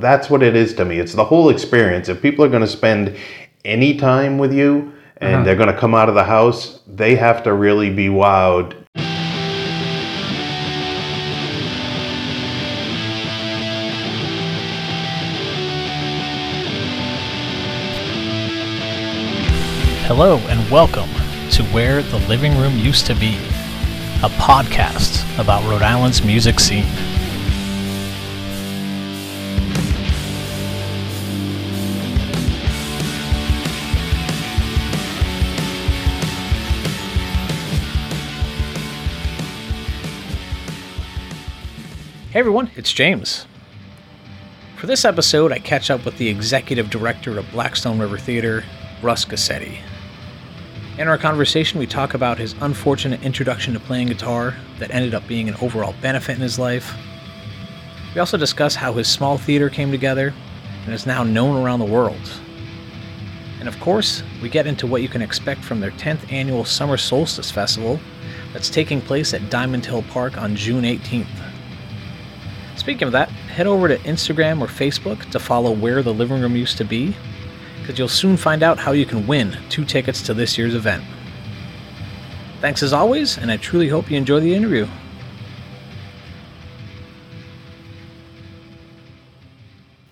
That's what it is to me. It's the whole experience. If people are going to spend any time with you and Uh-huh. they're going to come out of the house, they have to really be wowed. Hello and welcome to Where the Living Room Used to Be, a podcast about Rhode Island's music scene. Hey everyone, it's James. For this episode, I catch up with the executive director of Blackstone River Theater, Russ Gusetti. In our conversation, we talk about his unfortunate introduction to playing guitar that ended up being an overall benefit in his life. We also discuss how his small theater came together and is now known around the world. And of course, we get into what you can expect from their 10th annual Summer Solstice Festival that's taking place at Diamond Hill Park on June 18th. Speaking of that, head over to Instagram or Facebook to follow Where the Living Room Used to Be, because you'll soon find out how you can win two tickets to this year's event. Thanks as always, and I truly hope you enjoy the interview.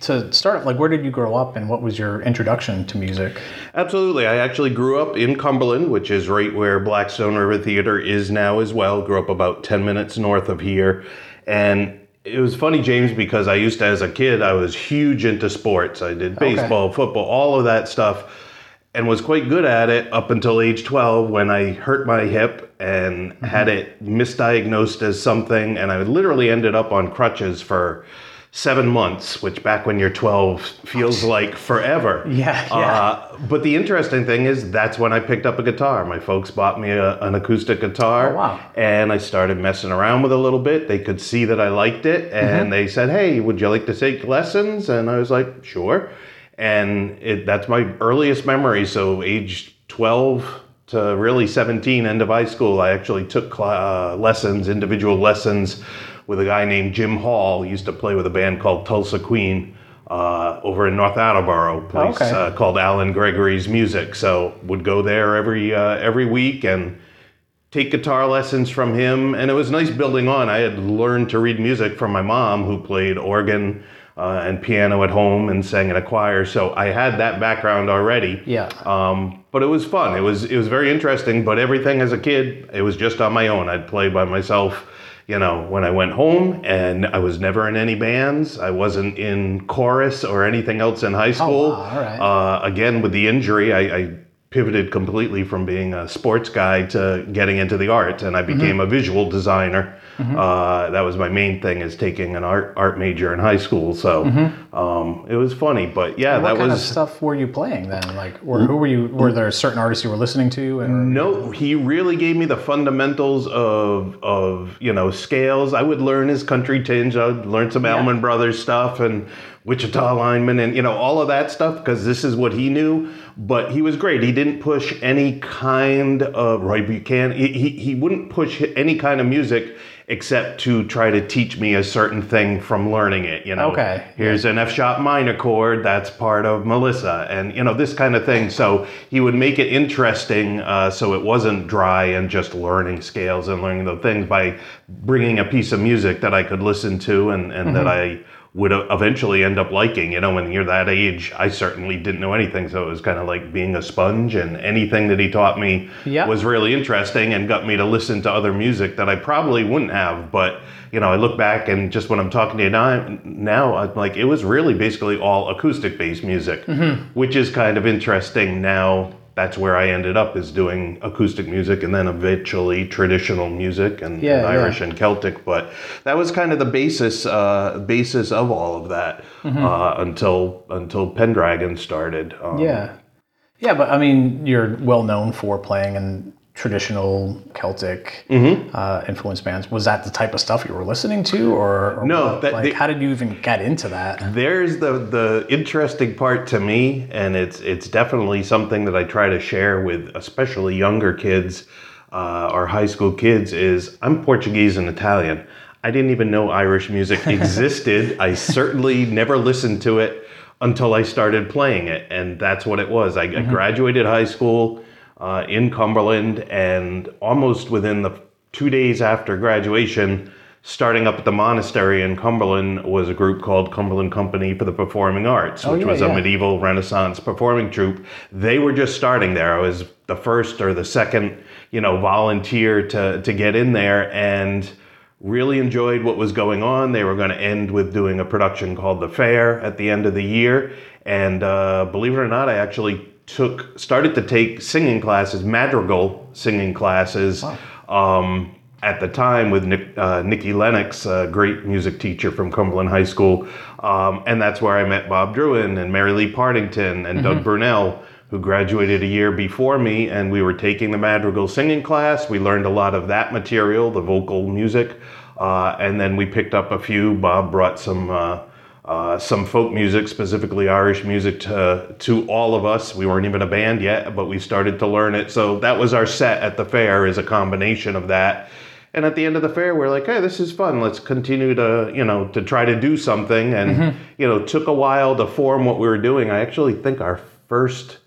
To start off, like, where did you grow up and what was your introduction to music? Absolutely. I actually grew up in Cumberland, which is right where Blackstone River Theater is now as well. Grew up about 10 minutes north of here. And it was funny, James, because I used to, as a kid, I was huge into sports. I did baseball, football, all of that stuff, and was quite good at it up until age 12 when I hurt my hip and had mm-hmm. it misdiagnosed as something. And I literally ended up on crutches for seven months, which back when you're 12 feels like forever. Yeah, yeah. Uh, but the interesting thing is, that's when I picked up a guitar. My folks bought me a, an acoustic guitar. Oh, wow. And I started messing around with it a little bit. They could see that I liked it. And Mm-hmm. they said, Hey, would you like to take lessons? And I was like, Sure. And it, that's my earliest memory. So, age 12 to really 17, end of high school, I actually took cla uh, lessons, individual lessons with a guy named Jim Hall. He used to play with a band called Tulsa Queen uh, over in North Attleboro, a place Okay. uh, called Alan Gregory's Music. So would go there every uh, every week and take guitar lessons from him. And it was nice building on. I had learned to read music from my mom, who played organ uh, and piano at home and sang in a choir. So I had that background already. Yeah. Um, but it was fun. It was it was very interesting. But everything as a kid, it was just on my own. I'd play by myself. You know, when I went home, and I was never in any bands. I wasn't in chorus or anything else in high school. wow, all right. Uh, again, with the injury, I, I pivoted completely from being a sports guy to getting into the art, and I Mm-hmm. became a visual designer. Uh, that was my main thing, is taking an art art major in high school. So um, it was funny, but yeah, Mm-hmm. what that kind was of stuff were you playing then? Like, or who were you? Were there certain artists you were listening to? Or, No, he really gave me the fundamentals of of you know scales. I would learn his country tinge. I'd learn some Allman Brothers stuff and Wichita lineman and you know all of that stuff because this is what he knew. But he was great. He didn't push any kind of Roy Buchanan. He, he he wouldn't push any kind of music except to try to teach me a certain thing from learning it. You know, Okay. Here's an F sharp minor chord that's part of Melissa, and you know this kind of thing. So he would make it interesting, uh, so it wasn't dry and just learning scales and learning the things by bringing a piece of music that I could listen to and and that I would eventually end up liking. You know, when you're that age, I certainly didn't know anything, so it was kind of like being a sponge, and anything that he taught me Yeah. was really interesting and got me to listen to other music that I probably wouldn't have. But you know, I look back and just when I'm talking to you now, now I'm like it was really basically all acoustic based music, mm-hmm. which is kind of interesting. Now that's where I ended up is doing acoustic music and then eventually traditional music and, Yeah, and yeah. Irish and Celtic. But that was kind of the basis uh, basis of all of that uh, until until Pendragon started. Um, Yeah. Yeah, but I mean, you're well known for playing in traditional Celtic Mm-hmm. uh, influenced bands. Was that the type of stuff you were listening to, or, or No, that- like they- how did you even get into that? There's the the interesting part to me, and it's it's definitely something that I try to share with especially younger kids uh, or high school kids. Is I'm Portuguese and Italian. I didn't even know Irish music existed. I certainly never listened to it until I started playing it, and that's what it was. I, I graduated high school uh, in Cumberland, and almost within the two days after graduation, starting up at the monastery in Cumberland was a group called Cumberland Company for the Performing Arts, which yeah, was yeah. a medieval Renaissance performing troupe. They were just starting there. I was the first or the second, you know, volunteer to to get in there and really enjoyed what was going on. They were going to end with doing a production called The Fair at the end of the year, and uh, believe it or not, I actually took started to take singing classes, madrigal singing classes. Um, at the time with Nick, uh, Nikki Lennox, a great music teacher from Cumberland High School. Um, and that's where I met Bob Drouin and Mary Lee Partington and Doug Brunel, who graduated a year before me. And we were taking the madrigal singing class. We learned a lot of that material, the vocal music. Uh, and then we picked up a few. Bob brought some. Uh, uh, some folk music, specifically Irish music, to, to all of us. We weren't even a band yet, but we started to learn it. So that was our set at the fair, is a combination of that. And at the end of the fair, we're like, hey, this is fun. Let's continue to, you know, to try to do something. And, you know, took a while to form what we were doing. I actually think our first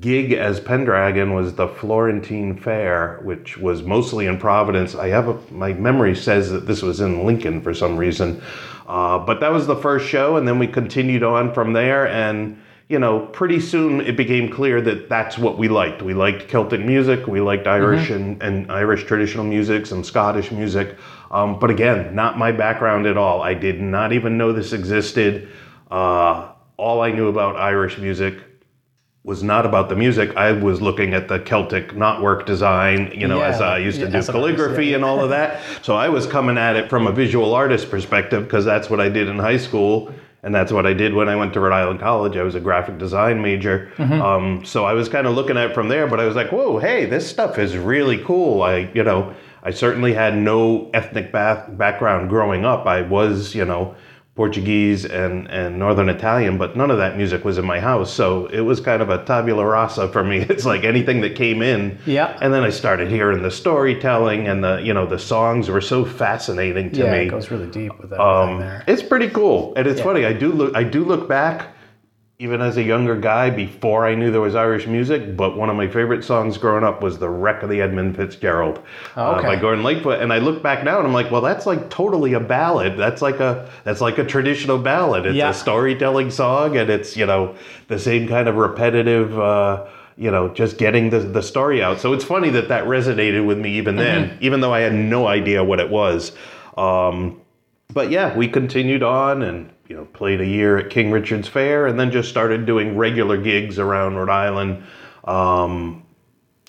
gig as Pendragon was the Florentine Fair, which was mostly in Providence. I have a, my memory says that this was in Lincoln for some reason. Uh, but that was the first show, and then we continued on from there. And, you know, pretty soon it became clear that that's what we liked. We liked Celtic music, we liked Irish and, and Irish traditional music, some Scottish music. Um, but again, not my background at all. I did not even know this existed. Uh, all I knew about Irish music was not about the music. I was looking at the Celtic knotwork design, you know, Yeah, as I used to yeah, do artist, calligraphy yeah. and all of that. So I was coming at it from a visual artist perspective because that's what I did in high school. And that's what I did when I went to Rhode Island College. I was a graphic design major. Mm-hmm. Um, so I was kind of looking at it from there, but I was like, whoa, hey, this stuff is really cool. I, you know, I certainly had no ethnic back- background growing up. I was, you know, Portuguese and, and Northern Italian, but none of that music was in my house. So it was kind of a tabula rasa for me. It's like anything that came in. Yeah. And then I started hearing the storytelling and the, you know, the songs were so fascinating to yeah, me. it goes really deep with that Um, there. it's pretty cool, and it's funny. I do look. I do look back, even as a younger guy, before I knew there was Irish music. But one of my favorite songs growing up was "The Wreck of the Edmund Fitzgerald" uh, Okay. by Gordon Lightfoot. And I look back now, and I'm like, well, that's like totally a ballad. That's like a that's like a traditional ballad. It's Yeah. a storytelling song, and it's you know the same kind of repetitive. Uh, you know, just getting the, the story out. So it's funny that that resonated with me even then, even though I had no idea what it was. Um, but yeah, we continued on and you know played a year at King Richard's Fair, and then just started doing regular gigs around Rhode Island. Um,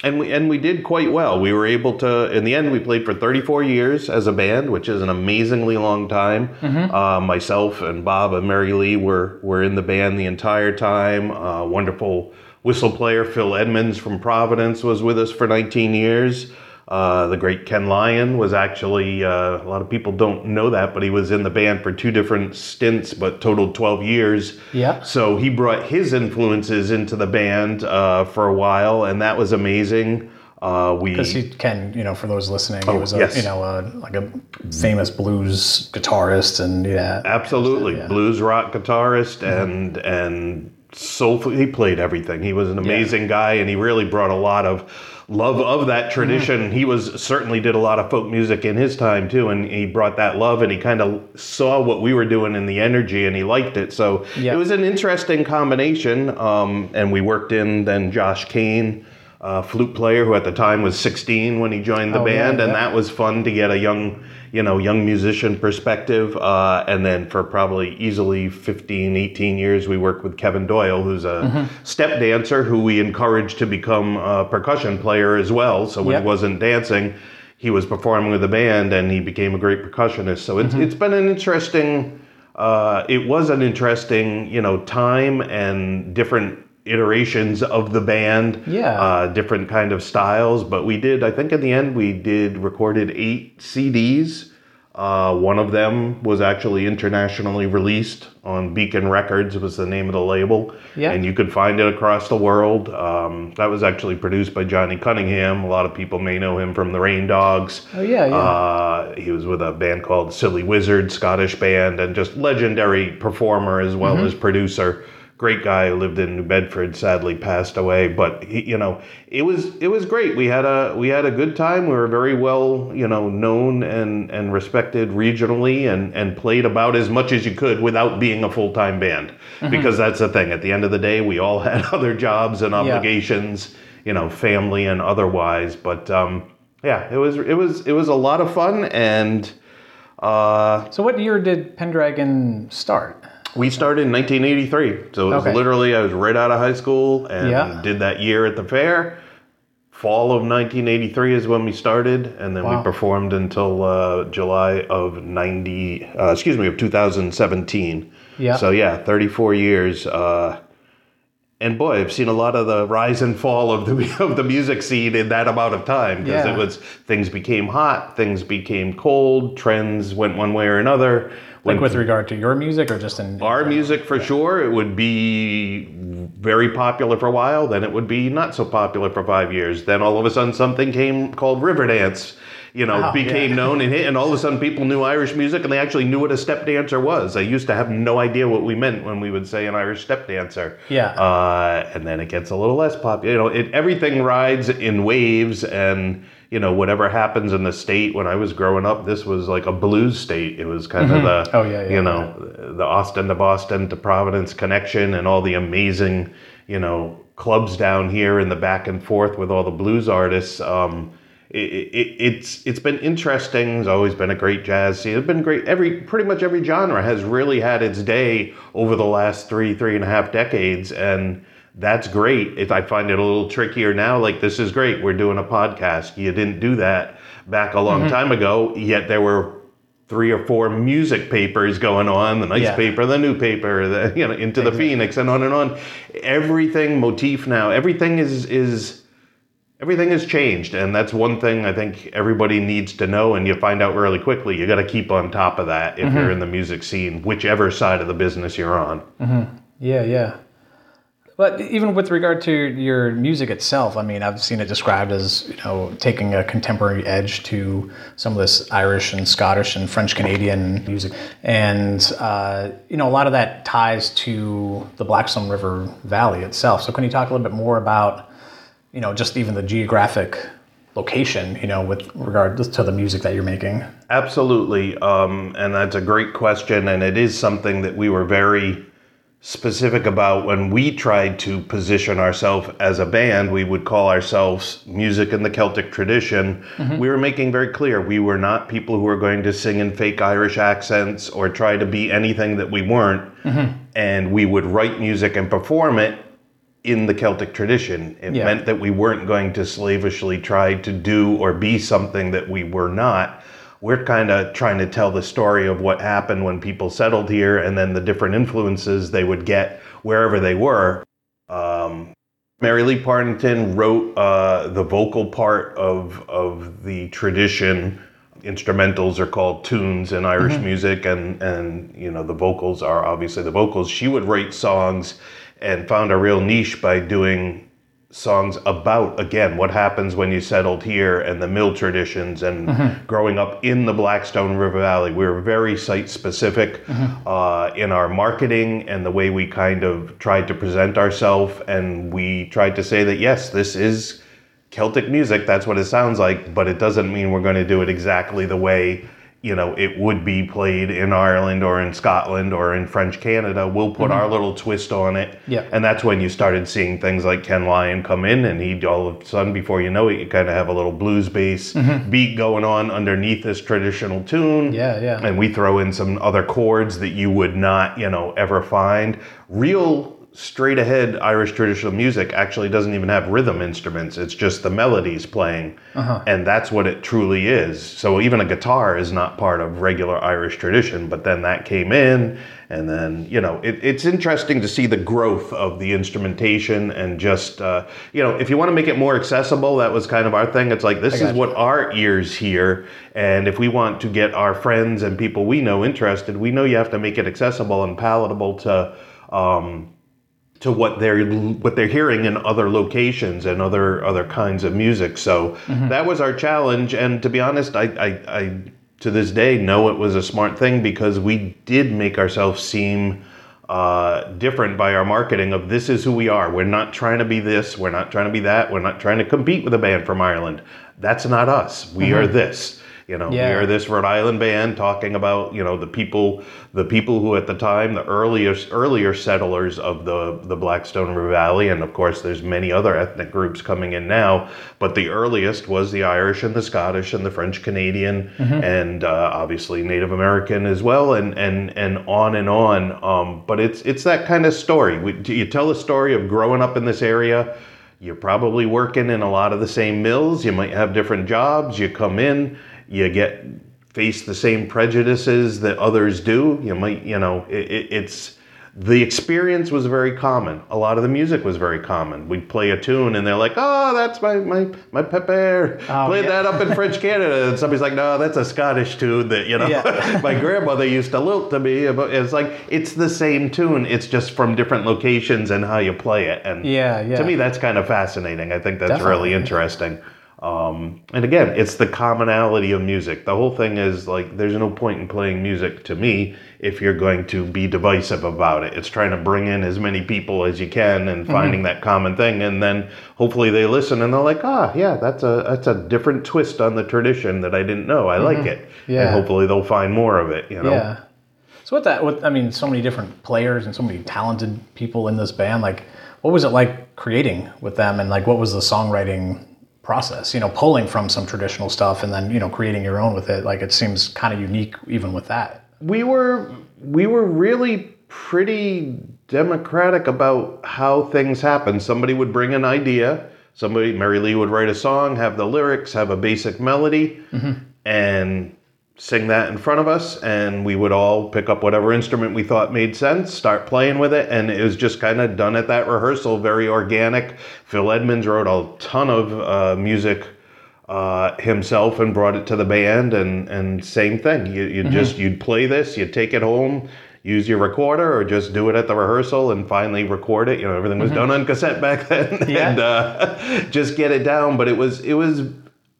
and we and we did quite well. We were able to. In the end, we played for 34 years as a band, which is an amazingly long time. Uh, myself and Bob and Mary Lee were were in the band the entire time. Uh, wonderful whistle player Phil Edmonds from Providence was with us for 19 years. Uh, the great Ken Lyon was actually, uh, a lot of people don't know that, but he was in the band for two different stints, but totaled 12 years. Yeah. So he brought his influences into the band uh, for a while, and that was amazing. Uh, we Because he can, you know, for those listening, he Oh, was a, yes. you know, a, like a famous blues guitarist, and yeah, absolutely Yeah. blues rock guitarist and and soulful. He played everything. He was an amazing guy, and he really brought a lot of love of that tradition. He was certainly did a lot of folk music in his time too, and he brought that love, and he kind of saw what we were doing in the energy, and he liked it. So Yeah. it was an interesting combination. Um, and we worked in then Josh Kane. Uh, flute player who at the time was 16 when he joined the Oh, yeah, band, and that was fun to get a young, you know, young musician perspective. Uh, and then for probably easily 15, 18 years, we worked with Kevin Doyle, who's a Mm-hmm. step dancer who we encouraged to become a percussion player as well. So when Yep. he wasn't dancing, he was performing with the band, and he became a great percussionist. So it's Mm-hmm. it's been an interesting. Uh, it was an interesting, you know, time and different iterations of the band Yeah. uh, different kind of styles. But we did, I think, in the end, we did recorded eight CDs. Uh, one of them was actually internationally released on Beacon Records was the name of the label, Yeah. and you could find it across the world. Um, that was actually produced by Johnny Cunningham. A lot of people may know him from the Rain Dogs. Oh, yeah, yeah. Uh, he was with a band called Silly Wizard, Scottish band, and just legendary performer as well Mm-hmm. as producer. Great guy who lived in New Bedford, sadly passed away. But he, you know, it was it was great. We had a we had a good time. We were very well, you know, known and and respected regionally, and and played about as much as you could without being a full time band. Mm-hmm. Because that's the thing. At the end of the day, we all had other jobs and obligations, you know, family and otherwise. But um, yeah, it was it was it was a lot of fun and. Uh, So, what year did Pendragon start? We started in 1983, so it was Okay. literally I was right out of high school and Yeah. did that year at the fair. Fall of 1983 is when we started, and then Wow. we performed until uh, July of 90. Uh, excuse me, of 2017. Yeah. So yeah, 34 years. Uh, and boy, I've seen a lot of the rise and fall of the of the music scene in that amount of time because Yeah. it was things became hot, things became cold, trends went one way or another. Like with regard to your music, or just in our music for sure. It would be very popular for a while. Then it would be not so popular for five years. Then all of a sudden something came called riverdance you know Oh, became yeah. known and hit and all of a sudden people knew irish music and they actually knew what a step dancer was. I used to have no idea what we meant when we would say an irish step dancer. Yeah. uh, and then it gets a little less popular you know it, everything rides in waves and you know whatever happens in the state when i was growing up this was like a blues state it was kind of the Oh, yeah, yeah, you know the Austin to Boston to Providence connection and all the amazing, you know, clubs down here and the back and forth with all the blues artists. Um, it, it, it's it's been interesting. It's always been a great jazz scene. It's been great. Every pretty much every genre has really had its day over the last three three and a half decades, and that's great. If I find it a little trickier now, like this is great. We're doing a podcast. You didn't do that back a long mm-hmm. time ago. Yet there were three or four music papers going on the nice Yeah. paper the new paper the you know into the phoenix and on and on everything motif now everything is is everything has changed and that's one thing i think everybody needs to know and you find out really quickly you got to keep on top of that if mm-hmm. you're in the music scene whichever side of the business you're on mm-hmm. Yeah, yeah. But even with regard to your music itself, I mean, I've seen it described as you know taking a contemporary edge to some of this Irish and Scottish and French Canadian music, and uh, you know a lot of that ties to the Blackstone River Valley itself. So can you talk a little bit more about you know just even the geographic location, you know, with regard to the music that you're making? Absolutely. Um, and that's a great question. And it is something that we were very specific about when we tried to position ourselves as a band. We would call ourselves music in the Celtic tradition. Mm-hmm. We were making very clear we were not people who were going to sing in fake Irish accents or try to be anything that we weren't. Mm-hmm. And we would write music and perform it in the Celtic tradition. It Yeah. meant that we weren't going to slavishly try to do or be something that we were not. We're kind of trying to tell the story of what happened when people settled here and then the different influences they would get wherever they were. Um, Mary Lee Partington wrote uh, the vocal part of, of the tradition. Instrumentals are called tunes in Irish music, and, and you know the vocals are obviously the vocals. She would write songs and found a real niche by doing songs about again what happens when you settled here and the mill traditions and growing up in the Blackstone River Valley. We were very site specific uh, in our marketing and the way we kind of tried to present ourselves, and we tried to say that yes, this is Celtic music. That's what it sounds like, but it doesn't mean we're going to do it exactly the way you know it would be played in Ireland or in Scotland or in French Canada. We'll put mm-hmm. our little twist on it, Yeah. and that's when you started seeing things like Ken Lyon come in, and he all of a sudden, before you know it, you kind of have a little blues bass mm-hmm. beat going on underneath this traditional tune. Yeah, yeah. And we throw in some other chords that you would not, you know, ever find. Real straight ahead Irish traditional music actually doesn't even have rhythm instruments. It's just the melodies playing. And that's what it truly is. So even a guitar is not part of regular Irish tradition, but then that came in. And then, you know, it, it's interesting to see the growth of the instrumentation and just, uh, you know, if you want to make it more accessible, that was kind of our thing. It's like, this is gotcha. what our ears hear. And if we want to get our friends and people we know interested, we know you have to make it accessible and palatable to, um, to what they're what they're hearing in other locations and other other kinds of music. So that was our challenge. And to be honest, I, I, I to this day know it was a smart thing because we did make ourselves seem uh, different by our marketing of this is who we are. We're not trying to be this. We're not trying to be that. We're not trying to compete with a band from Ireland. That's not us. We are this. You know, Yeah. we are this Rhode Island band talking about you know the people, the people who at the time the earliest earlier settlers of the the Blackstone River Valley, and of course there's many other ethnic groups coming in now, but the earliest was the Irish and the Scottish and the French Canadian and uh, obviously Native American as well, and and and on and on. Um, but it's it's that kind of story. We, you tell a story of growing up in this area. You're probably working in a lot of the same mills. You might have different jobs. You come in, you get face the same prejudices that others do. You might, you know, it, it, it's the experience was very common. A lot of the music was very common. We'd play a tune and they're like, "Oh, that's my my my pepper." Oh, Play yeah. that up in French Canada, and somebody's like, "No, that's a Scottish tune that you know." Yeah. my grandmother used to lilt to me about. It's like it's the same tune. It's just from different locations and how you play it. And Yeah, yeah. to me, that's kind of fascinating. I think that's Definitely. really interesting. Um, and again, it's the commonality of music. The whole thing is like, there's no point in playing music to me if you're going to be divisive about it. It's trying to bring in as many people as you can and Mm-hmm. finding that common thing, and then hopefully they listen and they're like, ah, yeah, that's a that's a different twist on the tradition that I didn't know. I like it. Mm-hmm. Yeah. And hopefully they'll find more of it. You know. Yeah. So with that, with I mean, so many different players and so many talented people in this band. Like, what was it like creating with them, and like, what was the songwriting process? You know, pulling from some traditional stuff and then you know creating your own with it. Like, it seems kind of unique even with that. we were we were really pretty democratic about how things happen. Somebody would bring an idea. Somebody, Mary Lee would write a song, have the lyrics, have a basic melody, mm-hmm. and sing that in front of us. And we would all pick up whatever instrument we thought made sense, start playing with it. And it was just kind of done at that rehearsal, very organic. Phil Edmonds wrote a ton of uh, music uh, himself and brought it to the band and and same thing you you just you'd play this you'd take it home use your recorder or just do it at the rehearsal and finally record it you know everything was done on cassette back then Yeah. and uh, just get it down but it was it was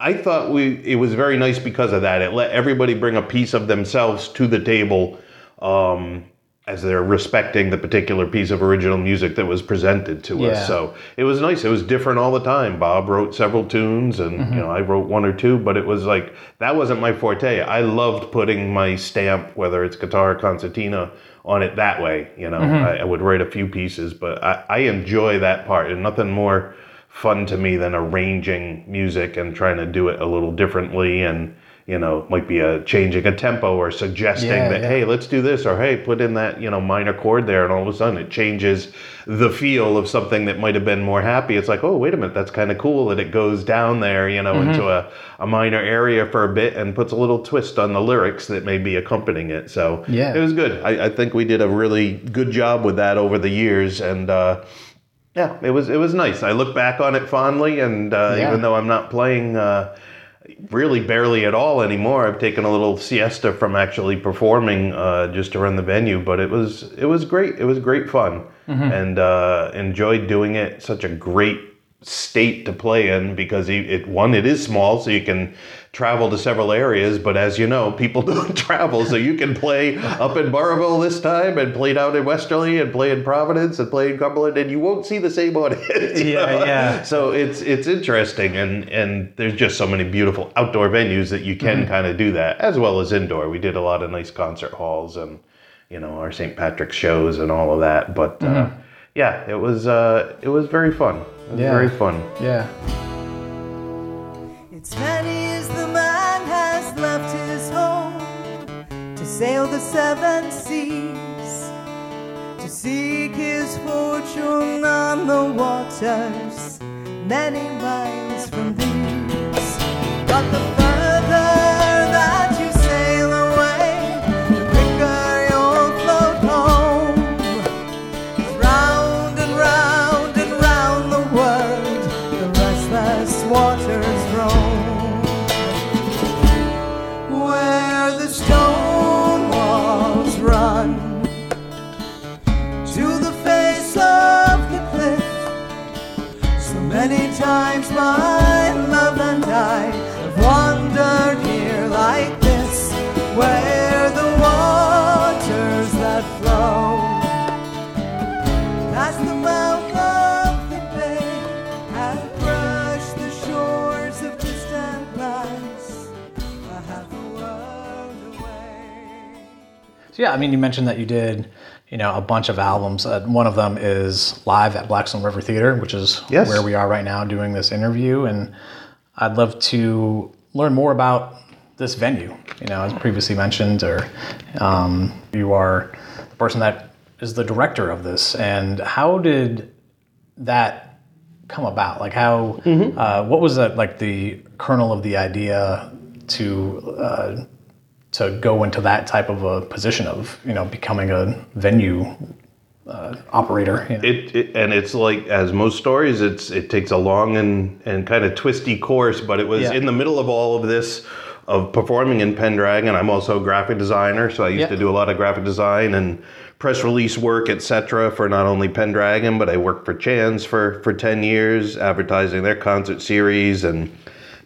I thought we it was very nice because of that it let everybody bring a piece of themselves to the table um, as they're respecting the particular piece of original music that was presented to Yeah. us so it was nice. It was different all the time. Bob wrote several tunes, and Mm-hmm. you know I wrote one or two, but it was like that wasn't my forte. I loved putting my stamp, whether it's guitar concertina, on it that way. You know, Mm-hmm. I, I would write a few pieces, but I, I enjoy that part, and nothing more fun to me than arranging music and trying to do it a little differently and. You know, might be a changing a tempo or suggesting Yeah, that, yeah. hey, let's do this, or hey, put in that, you know, minor chord there, and all of a sudden it changes the feel of something that might have been more happy. It's like, oh, wait a minute, that's kind of cool that it goes down there, you know, into a, a minor area for a bit and puts a little twist on the lyrics that may be accompanying it. So Yeah. it was good. I, I think we did a really good job with that over the years, and uh, yeah, it was it was nice. I look back on it fondly, and uh, Yeah. even though I'm not playing. Uh, really barely at all anymore. I've taken a little siesta from actually performing uh, just to run the venue, but it was it was great. It was great fun, and uh, enjoyed doing it. Such a great state to play in because it, it one it is small, so you can travel to several areas. But as you know, people don't travel, so you can play up in Burrillville this time, and play down in Westerly, and play in Providence, and play in Cumberland, and you won't see the same audience. Yeah, know? yeah. So it's it's interesting, and and there's just so many beautiful outdoor venues that you can kind of do that, as well as indoor. We did a lot of nice concert halls and you know our St. Patrick's shows and all of that. But uh, yeah, it was uh, it was very fun. It was Yeah. very fun. Yeah. It's many as the man has left his home to sail the seven seas, to seek his fortune on the waters, many miles from these. But the yeah, I mean, you mentioned that you did, you know, a bunch of albums. Uh, one of them is live at Blackstone River Theater, which is Yes. where we are right now doing this interview. And I'd love to learn more about this venue. You know, as previously mentioned, or um, you are the person that is the director of this. And how did that come about? Like, how? Uh, what was that like the kernel of the idea to? Uh, to go into that type of a position of you know becoming a venue uh, operator. you know? It, it and it's like as most stories, it's it takes a long and and kind of twisty course. But it was Yeah. in the middle of all of this of performing in Pendragon. I'm also a graphic designer, so I used Yeah. to do a lot of graphic design and press release work, etc. For not only Pendragon, but I worked for Chan's for for ten years, advertising their concert series and.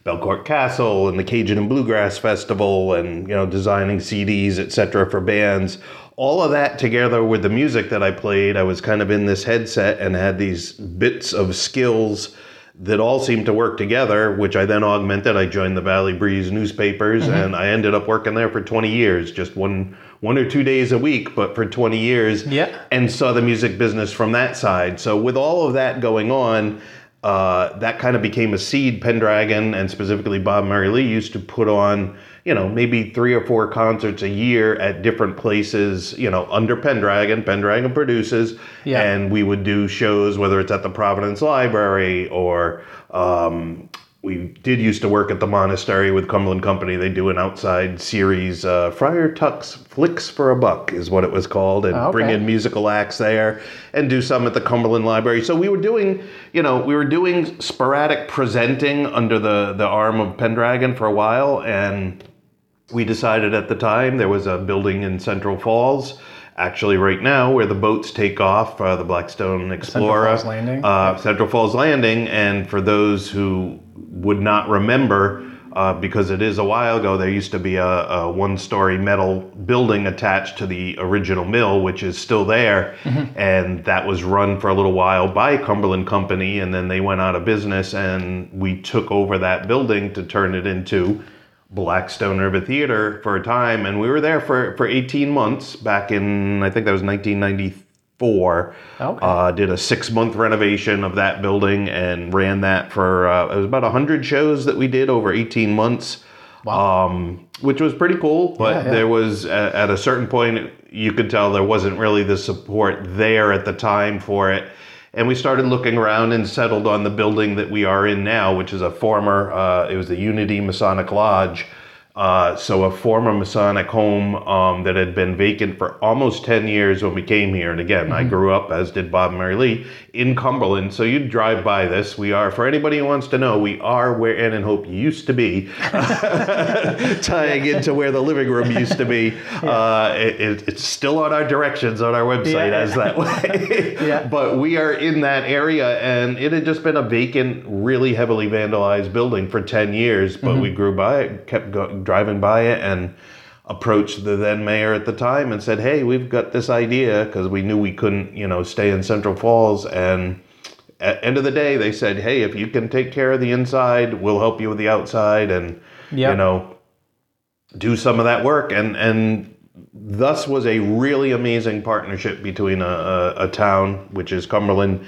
Belcourt Castle and the Cajun and Bluegrass Festival and you know designing CDs etc for bands. All of that together with the music that I played I was kind of in this headset and had these bits of skills that all seemed to work together which I then augmented. I joined the Valley Breeze newspapers mm-hmm. and I ended up working there for 20 years just one one or two days a week but for 20 years. Yeah. and saw the music business from that side. So with all of that going on uh, that kind of became a seed. Pendragon and specifically Bob Mary Lee used to put on, you know, maybe three or four concerts a year at different places, you know, under Pendragon. Pendragon produces, Yeah. and we would do shows, whether it's at the Providence Library or um, we did used to work at the monastery with Cumberland Company. They do an outside series, uh, Friar Tuck's Flicks for a Buck is what it was called, and Oh, okay. bring in musical acts there and do some at the Cumberland Library. So we were doing, you know, we were doing sporadic presenting under the the arm of Pendragon for a while, and we decided at the time there was a building in Central Falls. Actually, right now, where the boats take off, uh, the Blackstone Explorer, central Falls Landing? uh, Central Falls Landing. And for those who would not remember, uh, because it is a while ago, there used to be a, a one story metal building attached to the original mill, which is still there. And that was run for a little while by Cumberland Company. And then they went out of business, and we took over that building to turn it into Blackstone River Theater for a time, and we were there for, for 18 months back in, I think that was 1994. Okay. Uh, did a six month renovation of that building and ran that for, uh, it was about 100 shows that we did over 18 months. Um, which was pretty cool, but Yeah, yeah. there was at, at a certain point you could tell there wasn't really the support there at the time for it. And we started looking around and settled on the building that we are in now, which is a former, uh, it was the Unity Masonic Lodge. Uh, so a former Masonic home um, that had been vacant for almost 10 years when we came here. And again, I grew up, as did Bob and Mary Lee, in Cumberland. So you'd drive by this. We are, for anybody who wants to know, we are where Ann and Hope used to be, tying into where the living room used to be. Uh, it, it- it's still on our directions on our website Yeah. as that way. Yeah. But we are in that area, and it had just been a vacant, really heavily vandalized building for 10 years. But we grew by it, kept go- driving by it, and approached the then mayor at the time and said, Hey, we've got this idea because we knew we couldn't, you know, stay in Central Falls. And at end of the day, they said, Hey, if you can take care of the inside, we'll help you with the outside. And, Yep. you know, do some of that work and and thus was a really amazing partnership between a, a, a town which is cumberland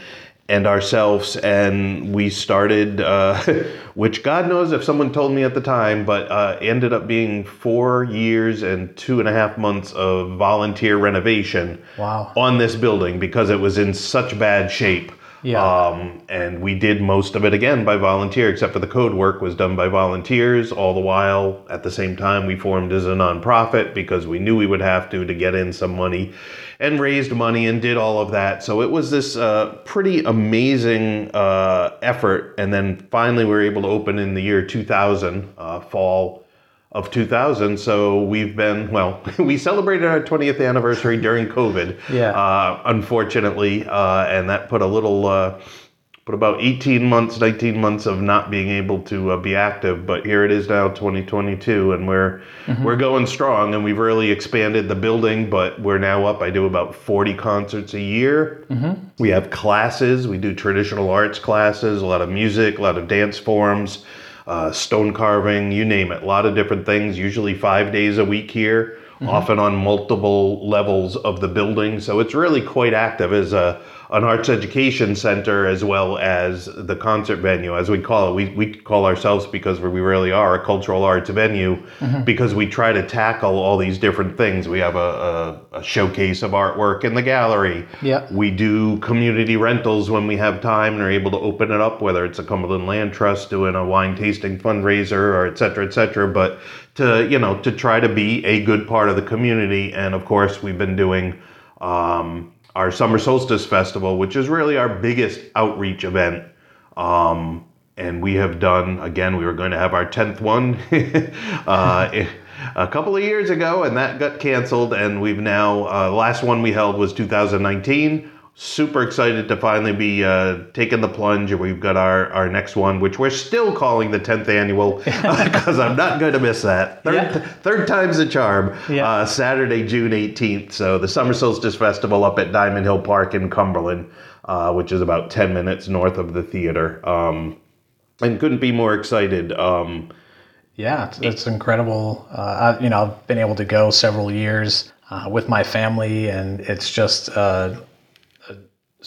and ourselves, and we started, uh, which God knows if someone told me at the time, but uh, ended up being four years and two and a half months of volunteer renovation Wow. on this building because it was in such bad shape. Yeah. Um, and we did most of it again by volunteer, except for the code work was done by volunteers. All the while, at the same time, we formed as a nonprofit because we knew we would have to to get in some money, and raised money and did all of that. So it was this uh, pretty amazing uh, effort. And then finally, we were able to open in the year 2000, uh, fall of 2000. So we've been, well, we celebrated our 20th anniversary during COVID. Yeah. Uh, unfortunately, uh, and that put a little, put about 18 months, 19 months of not being able to uh, be active. But here it is now, 2022, and we're we're going strong, and we've really expanded the building. But we're now up. I do about 40 concerts a year. We have classes. We do traditional arts classes, a lot of music, a lot of dance forms, uh, stone carving, you name it. A lot of different things. Usually five days a week here, often on multiple levels of the building. So it's really quite active as a an arts education center as well as the concert venue, as we call it. We, we call ourselves because we really are a cultural arts venue because we try to tackle all these different things. We have a, a, a showcase of artwork in the gallery. Yeah. We do community rentals when we have time and are able to open it up, whether it's a Cumberland Land Trust doing a wine tasting fundraiser or et cetera, et cetera. But to, you know, to try to be a good part of the community. And of course, we've been doing um, our Summer Solstice Festival, which is really our biggest outreach event. Um, and we have done, again, we were going to have our 10th one uh, a couple of years ago, and that got canceled. And we've now, uh, last one we held was 2019. Super excited to finally be uh, taking the plunge. and We've got our, our next one, which we're still calling the 10th annual because I'm not going to miss that. Third, Yeah. third time's a charm. Yeah. Uh, Saturday, June 18th. So the Summer Solstice Festival up at Diamond Hill Park in Cumberland, uh, which is about 10 minutes north of the theater. Um, and couldn't be more excited. Um, Yeah, it's, it's incredible. Uh, I, you know, I've been able to go several years uh, with my family, and it's just uh,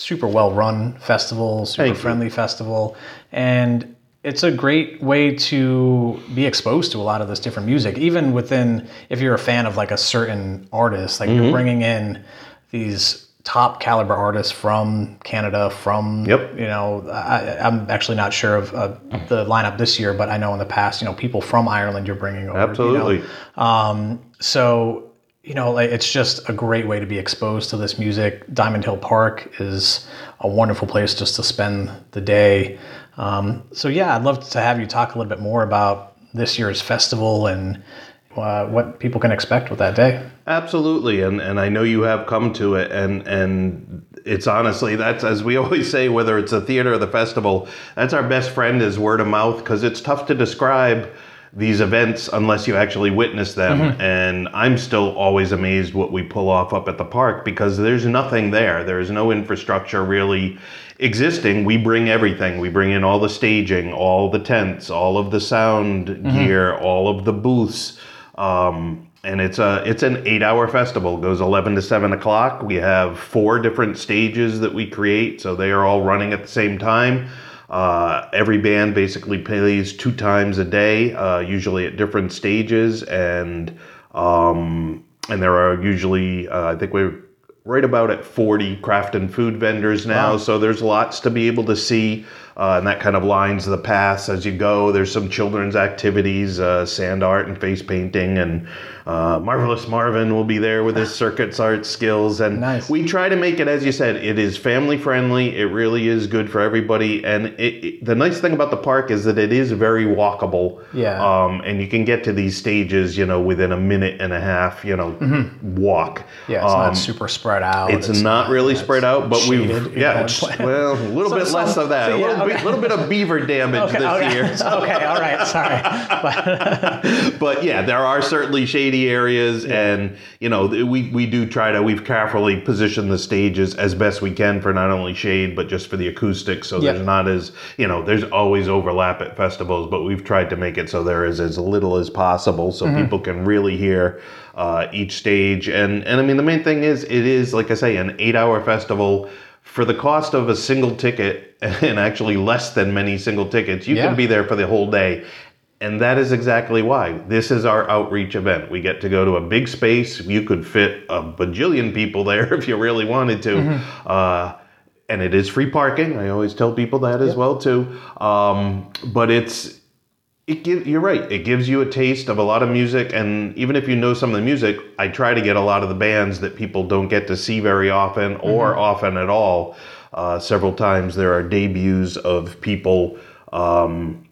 super well run festival, super Thank you. friendly festival, and it's a great way to be exposed to a lot of this different music. Even within, if you're a fan of like a certain artist, like Mm-hmm. you're bringing in these top caliber artists from Canada, from Yep. you know, I, I'm actually not sure of uh, the lineup this year, but I know in the past, you know, people from Ireland you're bringing over. you know. absolutely. Um, so you know, it's just a great way to be exposed to this music. Diamond Hill Park is a wonderful place just to spend the day. Um, so yeah, I'd love to have you talk a little bit more about this year's festival and uh, what people can expect with that day. Absolutely, and and I know you have come to it, and and it's honestly that's as we always say, whether it's the theater or the festival, that's our best friend is word of mouth because it's tough to describe these events unless you actually witness them. And I'm still always amazed what we pull off up at the park because there's nothing there. There's no infrastructure really existing. We bring everything. We bring in all the staging, all the tents, all of the sound gear, all of the booths. Um, and it's a it's an eight hour festival. It goes eleven to seven o'clock. We have four different stages that we create, so they are all running at the same time. Uh, every band basically plays two times a day, uh, usually at different stages, and um, and there are usually uh, I think we're right about at 40 craft and food vendors now. So there's lots to be able to see, uh, and that kind of lines the paths as you go. There's some children's activities, uh, sand art and face painting, and uh, Marvelous Marvin will be there with his circuits art skills. And Nice. we try to make it, as you said, it is family friendly. It really is good for everybody. And it, it, the nice thing about the park is that it is very walkable. Yeah. Um, and you can get to these stages, you know, within a minute and a half, you know, walk. Yeah, it's Um, not super spread out. it's, not really spread out, but we've yeah, well, a little So bit less of that, so a yeah, little, bit, okay. little bit of beaver damage Okay, this okay. year. okay, all right, sorry. but yeah, there are certainly shady areas, and you know we we do try to we've carefully positioned the stages as best we can for not only shade but just for the acoustics, so Yeah. there's not as you know there's always overlap at festivals, but we've tried to make it so there is as little as possible, so Mm-hmm. people can really hear uh, each stage, and and I mean the main thing is it is like I say an eight hour festival for the cost of a single ticket, and actually less than many single tickets, you Yeah. can be there for the whole day. And that is exactly why. This is our outreach event. We get to go to a big space. You could fit a bajillion people there if you really wanted to. Mm-hmm. Uh, and it is free parking. I always tell people that as well too. Um, but it's it give, you're right. It gives you a taste of a lot of music, and even if you know some of the music, I try to get a lot of the bands that people don't get to see very often or often at all. Uh, several times there are debuts of people. Um,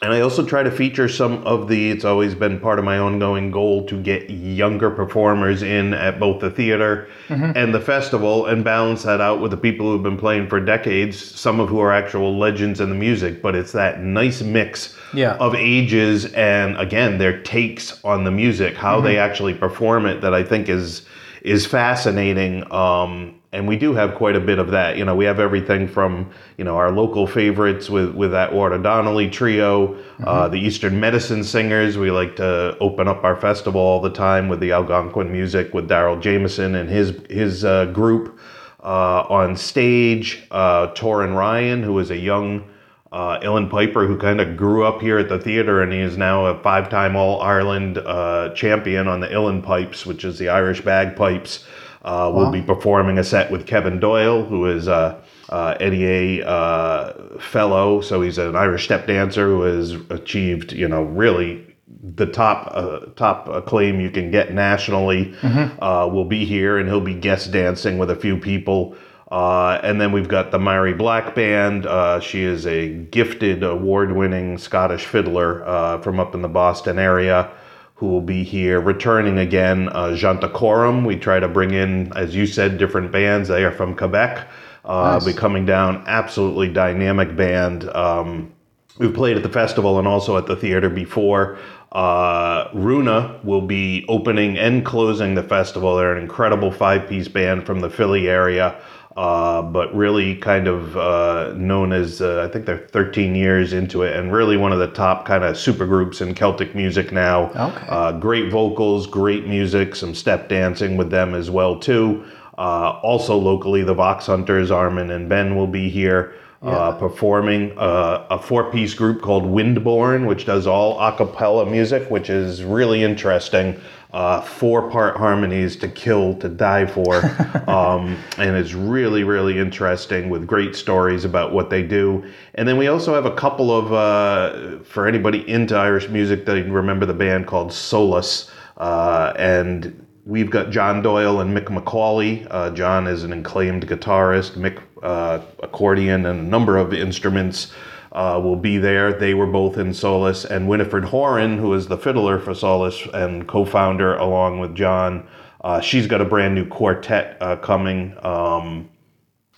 and I also try to feature some of the, it's always been part of my ongoing goal to get younger performers in at both the theater and the festival and balance that out with the people who've been playing for decades, some of who are actual legends in the music. But it's that nice mix Yeah. of ages and, again, their takes on the music, how they actually perform it, that I think is is fascinating. Um, and we do have quite a bit of that. You know, we have everything from you know our local favorites with with that Ward Donnelly trio, uh, the Eastern Medicine Singers. We like to open up our festival all the time with the Algonquin music with Daryl Jameson and his his uh, group uh, on stage. Uh, Torin Ryan, who is a young uh, uilleann piper, who kind of grew up here at the theater, and he is now a five-time All Ireland uh, champion on the Uilleann pipes, which is the Irish bagpipes. Uh, Will be performing a set with Kevin Doyle, who is a uh, NEA uh, fellow, so he's an Irish step dancer who has achieved, you know, really the top uh, top acclaim you can get nationally. Uh, will be here, and he'll be guest dancing with a few people. Uh, and then we've got the Mary Black Band. Uh, she is a gifted, award winning Scottish fiddler uh, from up in the Boston area who will be here returning again. Uh, Genticorum, We try to bring in, as you said, different bands. They are from Quebec. Uh, Be coming down. Absolutely dynamic band. Um, We've played at the festival and also at the theater before. Uh, Runa will be opening and closing the festival. They're an incredible five piece band from the Philly area, uh, but really kind of uh, known as, uh, I think they're 13 years into it, and really one of the top kind of super groups in Celtic music now. Okay. Uh, great vocals, great music, some step dancing with them as well, too. Uh, also locally, the Vox Hunters, Armand and Ben will be here uh, performing uh, a four-piece group called Windborne, which does all a cappella music, which is really interesting. Uh, four-part harmonies to kill, to die for, um, and it's really, really interesting with great stories about what they do. And then we also have a couple of, uh, for anybody into Irish music, they remember the band called Solas, uh, and We've got John Doyle and Mick McAuley. Uh, John is an acclaimed guitarist. Mick, uh, accordion and a number of instruments uh, will be there. They were both in Solas. And Winifred Horan, who is the fiddler for Solas and co founder along with John, uh, she's got a brand new quartet uh, coming. Um,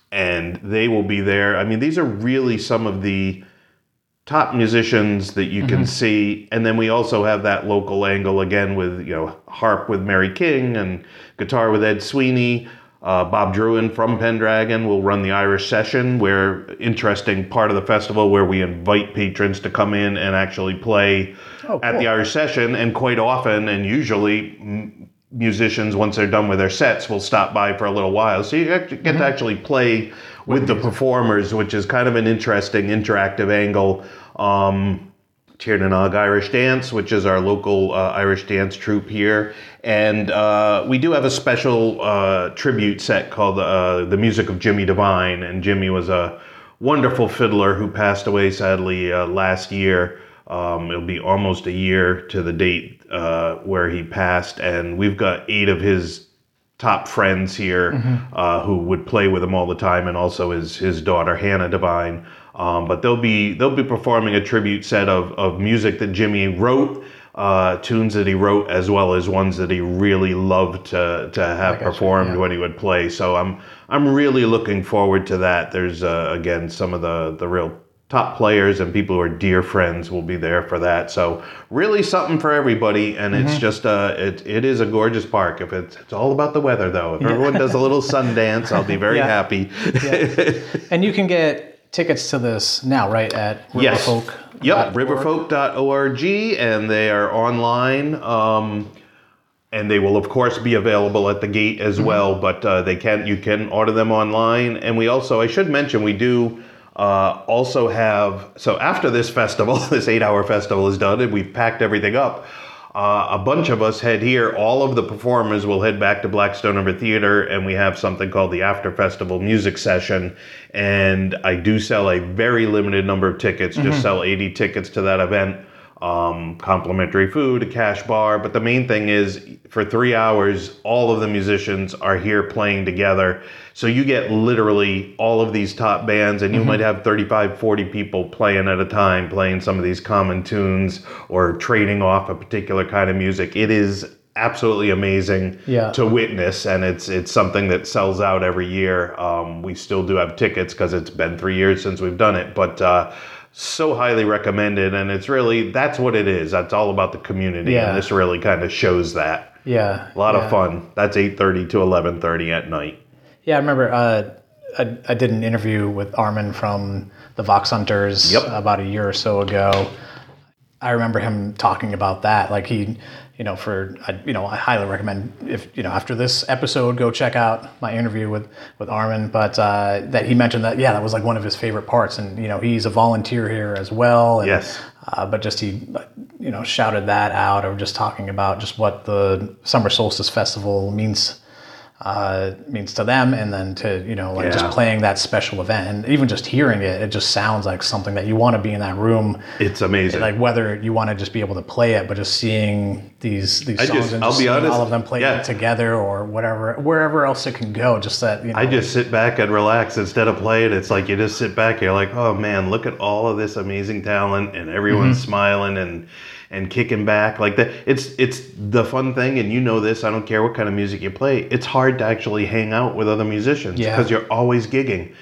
and they will be there. I mean, these are really some of the top musicians that you can see. And then we also have that local angle again with you know harp with mary king and guitar with ed sweeney. Uh, bob Drouin from pendragon will run the irish session where interesting part of the festival where we invite patrons to come in and actually play at the irish session. And quite often and usually m- musicians once they're done with their sets will stop by for a little while. So you get to actually play with the performers which is kind of an interesting interactive angle um, Tiernanog Irish Dance, which is our local uh, Irish dance troupe here. And uh, we do have a special uh, tribute set called uh, The Music of Jimmy Devine. And Jimmy was a wonderful fiddler who passed away sadly uh, last year. Um, it'll be almost a year to the date uh, where he passed. And we've got eight of his top friends here uh, who would play with him all the time, and also his his daughter Hannah Devine. Um, but they'll be they'll be performing a tribute set of of music that Jimmy wrote, uh, tunes that he wrote, as well as ones that he really loved to to have performed when he would play. So I'm I'm really looking forward to that. There's uh, again some of the the real top players and people who are dear friends will be there for that. So really something for everybody, and it's just uh, it it is a gorgeous park. If it's it's all about the weather though. If everyone does a little sun dance, I'll be very Yeah. happy. And you can get tickets to this now, right, at Yes. riverfolk. Yep, riverfolk.org, and they are online. Um, and they will of course be available at the gate as well. But uh, they can you can order them online, and we also I should mention we do. Uh, also have so after this festival, this eight-hour festival is done, and we've packed everything up. Uh, a bunch of us head here. All of the performers will head back to Blackstone River Theater, and we have something called the After Festival Music Session. And I do sell a very limited number of tickets. Just sell 80 tickets to that event. Um, complimentary food, a cash bar. But the main thing is, for three hours, all of the musicians are here playing together. So you get literally all of these top bands, and you might have 35, 40 people playing at a time, playing some of these common tunes or trading off a particular kind of music. It is absolutely amazing Yeah. to witness, and it's it's something that sells out every year. Um, we still do have tickets because it's been three years since we've done it, but. Uh, so highly recommended, and it's really that's what it is. That's all about the community, Yeah. and this really kind of shows that. Yeah. A lot yeah. of fun. That's eight thirty to eleven thirty at night. Yeah, I remember uh, I, I did an interview with Armand from the Vox Hunters Yep. about a year or so ago. I remember him talking about that. Like he, you know, for I, you know, I highly recommend if you know after this episode, go check out my interview with with Armand. But uh, that he mentioned that yeah, that was like one of his favorite parts, and you know, he's a volunteer here as well. And, Yes. uh, but just he, you know, shouted that out, or just talking about just what the summer solstice festival means uh, means to them, and then to you know, like Yeah. just playing that special event, and even just hearing it, it just sounds like something that you want to be in that room. It's amazing. Like whether you want to just be able to play it, but just seeing these these I songs just- and just seeing honest, all of them play yeah. together, or whatever, wherever else it can go. Just that you know, I just sit back and relax instead of playing. It's like you just sit back. You're like, oh man, look at all of this amazing talent, and everyone's Mm-hmm. smiling and and kicking back like that. It's it's the fun thing, and you know this. I don't care what kind of music you play. It's hard to actually hang out with other musicians Yeah. because you're always gigging.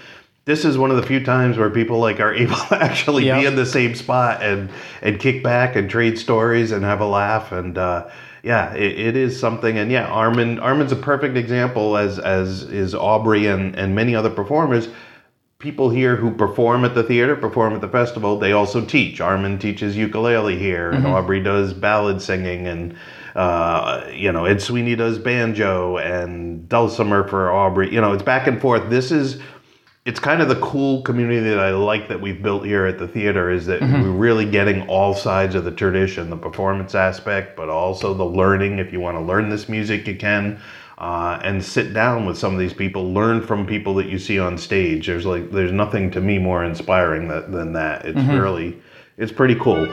This is one of the few times where people like are able to actually Yep. be in the same spot and and kick back and trade stories and have a laugh and. uh yeah, it, it is something, and yeah, Armand Armand's a perfect example, as as is Aubrey and and many other performers. People here who perform at the theater, perform at the festival, they also teach. Armand teaches ukulele here, and Aubrey does ballad singing, and uh, you know Ed Sweeney does banjo and dulcimer for Aubrey. You know, it's back and forth. This is it's kind of the cool community that I like that we've built here at the theater is that we're really getting all sides of the tradition, the performance aspect, but also the learning. If you want to learn this music, you can. Uh, and sit down with some of these people, learn from people that you see on stage. There's like, there's nothing to me more inspiring that, than that. It's really, it's pretty cool.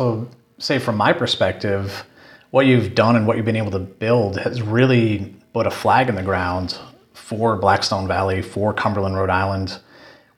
Also say, from my perspective, what you've done and what you've been able to build has really put a flag in the ground for Blackstone Valley, for Cumberland, Rhode Island,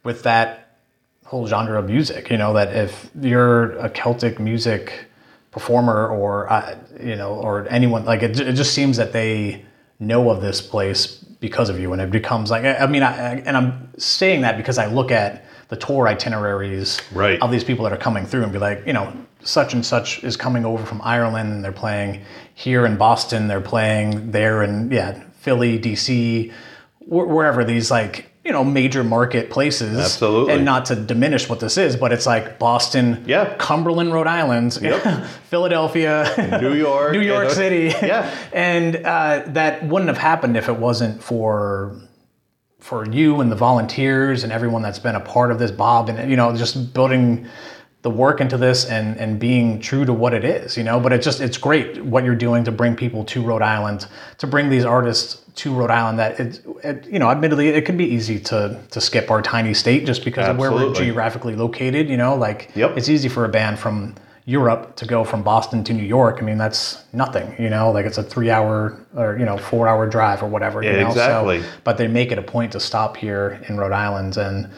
with that whole genre of music. You know, that if you're a Celtic music performer or, uh, you know, or anyone, like it, it just seems that they know of this place because of you. And it becomes like, I, I mean, I, I- and I'm saying that because I look at the tour itineraries Right. of these people that are coming through and be like, you know, such and such is coming over from Ireland and they're playing here in Boston, they're playing there in yeah, Philly, DC, wh- wherever these like, you know, major market places. Absolutely. And not to diminish what this is, but it's like Boston, Yeah. Cumberland, Rhode Island, Philadelphia, New York, New York? City. Yeah. and uh, that wouldn't have happened if it wasn't for for you and the volunteers and everyone that's been a part of this, Bob, and you know, just building the work into this and and being true to what it is, you know. But it's just it's great what you're doing to bring people to Rhode Island, to bring these artists to Rhode Island. That it, it you know, admittedly, it can be easy to to skip our tiny state just because of where we're geographically located. You know, like Yep. it's easy for a band from Europe to go from Boston to New York. I mean, that's nothing. You know, like it's a three-hour or you know four-hour drive or whatever. you Yeah, know? exactly. So, but they make it a point to stop here in Rhode Island and.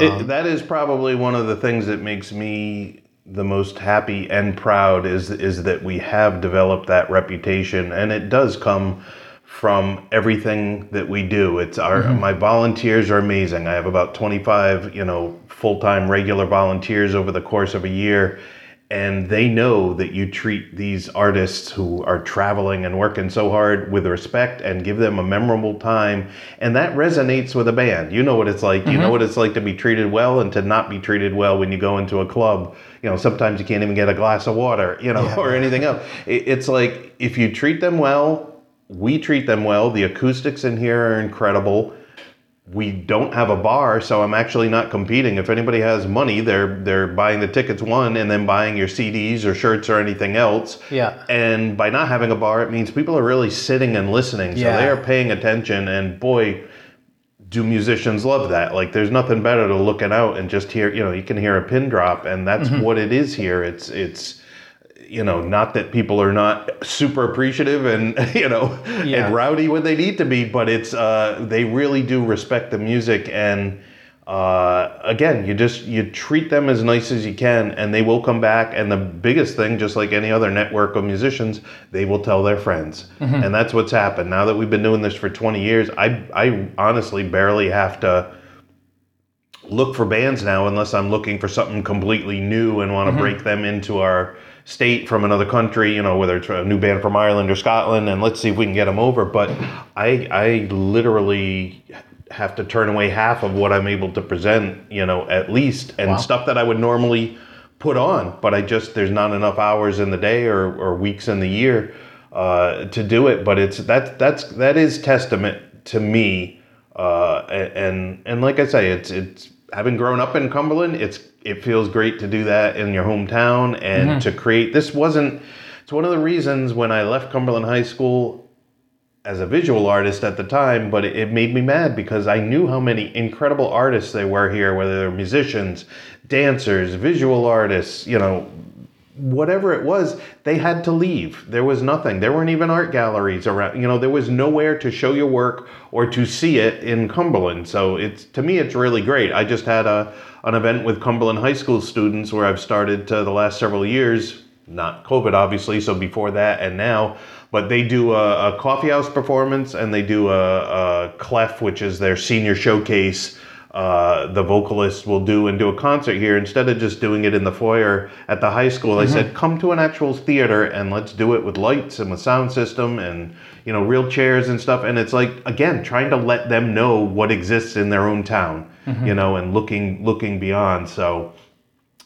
It, um, that is probably one of the things that makes me the most happy and proud is is that we have developed that reputation, and it does come from everything that we do. It's our mm-hmm. my volunteers are amazing. I have about twenty five, you know, full time regular volunteers over the course of a year. And they know that you treat these artists who are traveling and working so hard with respect and give them a memorable time. And that resonates with a band. You know what it's like. You know mm-hmm. what it's like to be treated well and to not be treated well when you go into a club. You know, sometimes you can't even get a glass of water, you know, or anything else. It's like if you treat them well, we treat them well. The acoustics in here are incredible we don't have a bar, so I'm actually not competing. If anybody has money, they're they're buying the tickets one and then buying your CDs or shirts or anything else. Yeah. And by not having a bar, it means people are really sitting and listening. So Yeah. they are paying attention and boy do musicians love that. Like there's nothing better to looking out and just hear, you know, you can hear a pin drop and that's Mm-hmm. what it is here. It's it's you know, not that people are not super appreciative and you know Yeah. and rowdy when they need to be, but it's uh, they really do respect the music and uh, again, you just you treat them as nice as you can, and they will come back. And the biggest thing, just like any other network of musicians, they will tell their friends, and that's what's happened. Now that we've been doing this for 20 years, I I honestly barely have to look for bands now unless I'm looking for something completely new and want to break them into our state from another country, you know, whether it's a new band from Ireland or Scotland, and let's see if we can get them over. But I, I literally have to turn away half of what I'm able to present, you know, at least, and Wow. stuff that I would normally put on, but I just there's not enough hours in the day or, or weeks in the year uh, to do it. But it's that's that's that is testament to me uh, and and like I say, it's it's having grown up in Cumberland, it's it feels great to do that in your hometown and mm-hmm. to create. This wasn't. It's one of the reasons when I left Cumberland High School as a visual artist at the time, but it, it made me mad because I knew how many incredible artists there were here, whether they're musicians, dancers, visual artists, you know, whatever it was, they had to leave. There was nothing. There weren't even art galleries around. You know, there was nowhere to show your work or to see it in Cumberland. So it's to me, it's really great. I just had a an event with Cumberland High School students where I've started uh, the last several years. Not COVID, obviously. So before that and now, but they do a, a coffee house performance and they do a, a clef, which is their senior showcase uh, the vocalist will do and do a concert here instead of just doing it in the foyer at the high school. I mm-hmm. said, come to an actual theater and let's do it with lights and with sound system and you know real chairs and stuff. And it's like again trying to let them know what exists in their own town, mm-hmm. you know, and looking looking beyond. So.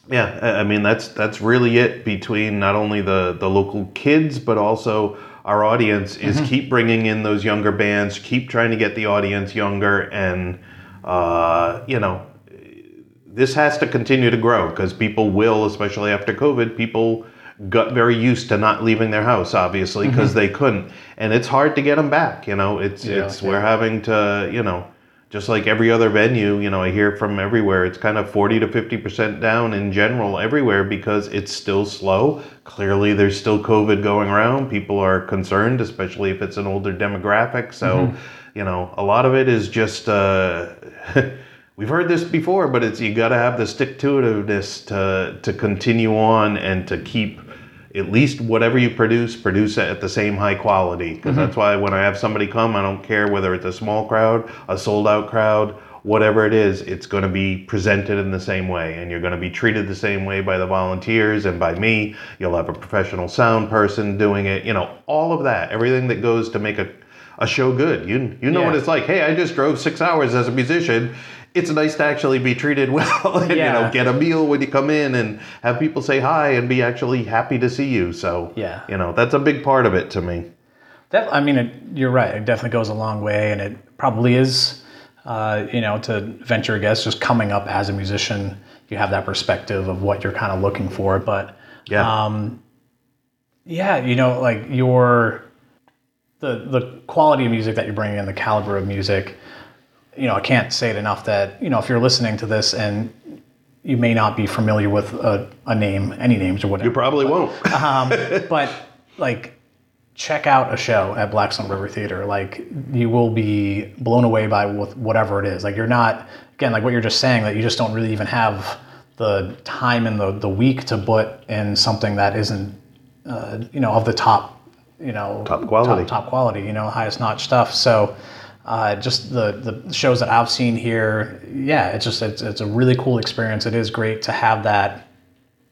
Yeah, I I mean that's that's really it between not only the the local kids but also our audience is mm-hmm. keep bringing in those younger bands, keep trying to get the audience younger, and uh, you know this has to continue to grow because people will, especially after COVID, people got very used to not leaving their house, obviously, because they couldn't, and it's hard to get them back. You know, it's Yeah, it's yeah. we're having to, you know, just like every other venue, you know, I hear from everywhere, it's kind of forty to fifty percent down in general everywhere because it's still slow. Clearly, there's still COVID going around. People are concerned, especially if it's an older demographic. So, you know, a lot of it is just. Uh, We've heard this before, but it's you got to have the stick to itiveness to to continue on and to keep at least whatever you produce, produce it at the same high quality. Because mm-hmm. that's why when I have somebody come, I don't care whether it's a small crowd, a sold out crowd, whatever it is, it's going to be presented in the same way, and you're going to be treated the same way by the volunteers and by me. You'll have a professional sound person doing it. You know, all of that, everything that goes to make a a show good. You you know Yeah. what it's like. Hey, I just drove six hours as a musician. It's nice to actually be treated well and you know get a meal when you come in and have people say hi and be actually happy to see you. So Yeah. you know that's a big part of it to me. That, I mean, it, you're right. It definitely goes a long way, and it probably is, uh, you know, to venture a guess, just coming up as a musician. you have that perspective of what you're kind of looking for. But Yeah. um, yeah, you know, like your the the quality of music that you're bringing in, the caliber of music. You know, I can't say it enough that you know if you're listening to this and you may not be familiar with a, a name, any names or whatever. you probably won't. um, but like check out a show at Blackstone River Theater. Like you will be blown away by with whatever it is. Like you're not again like what you're just saying that you just don't really even have the time in the the week to put in something that isn't uh, you know of the top you know Top quality. top, top quality you know highest notch stuff. So. Uh, just the, the shows that I've seen here, yeah, it's just it's, it's a really cool experience. It is great to have that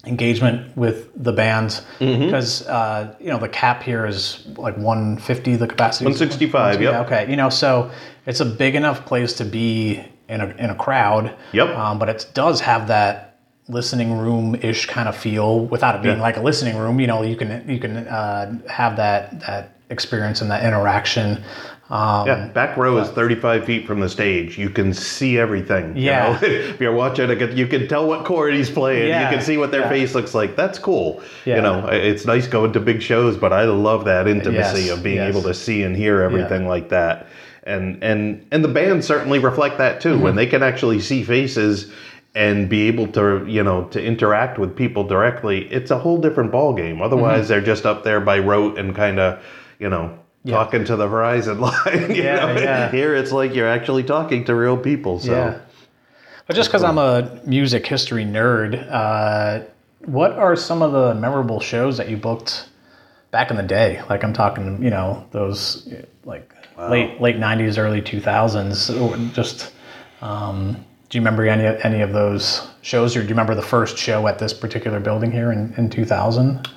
engagement with the bands Mm-hmm. because uh, you know the cap here is like 150 the capacity 165, yep. okay you know so it's a big enough place to be in a, in a crowd Yep. um, but it does have that listening room ish kind of feel without it being Yeah. like a listening room you know you can you can uh, have that that experience and that interaction um, Yeah, back row is 35 feet from the stage. You can see everything. you Yeah. know? if you're watching, you can tell what chord he's playing. Yeah, You can see what their yeah. face looks like. That's cool. Yeah. You know, it's nice going to big shows, but I love that intimacy Yes, of being yes. able to see and hear everything like that. And and and the band certainly reflect that too. Mm-hmm. When they can actually see faces and be able to you know to interact with people directly, it's a whole different ball game. Otherwise, Mm-hmm. they're just up there by rote and kind of you know. Talking to the horizon line, you Yeah, know? yeah. Here it's like you're actually talking to real people. So Yeah. But just because I'm a music history nerd, uh, what are some of the memorable shows that you booked back in the day? Like I'm talking, you know, those like late late '90s, early 2000s. Just um, do you remember any any of those shows, or do you remember the first show at this particular building here in, in 2000?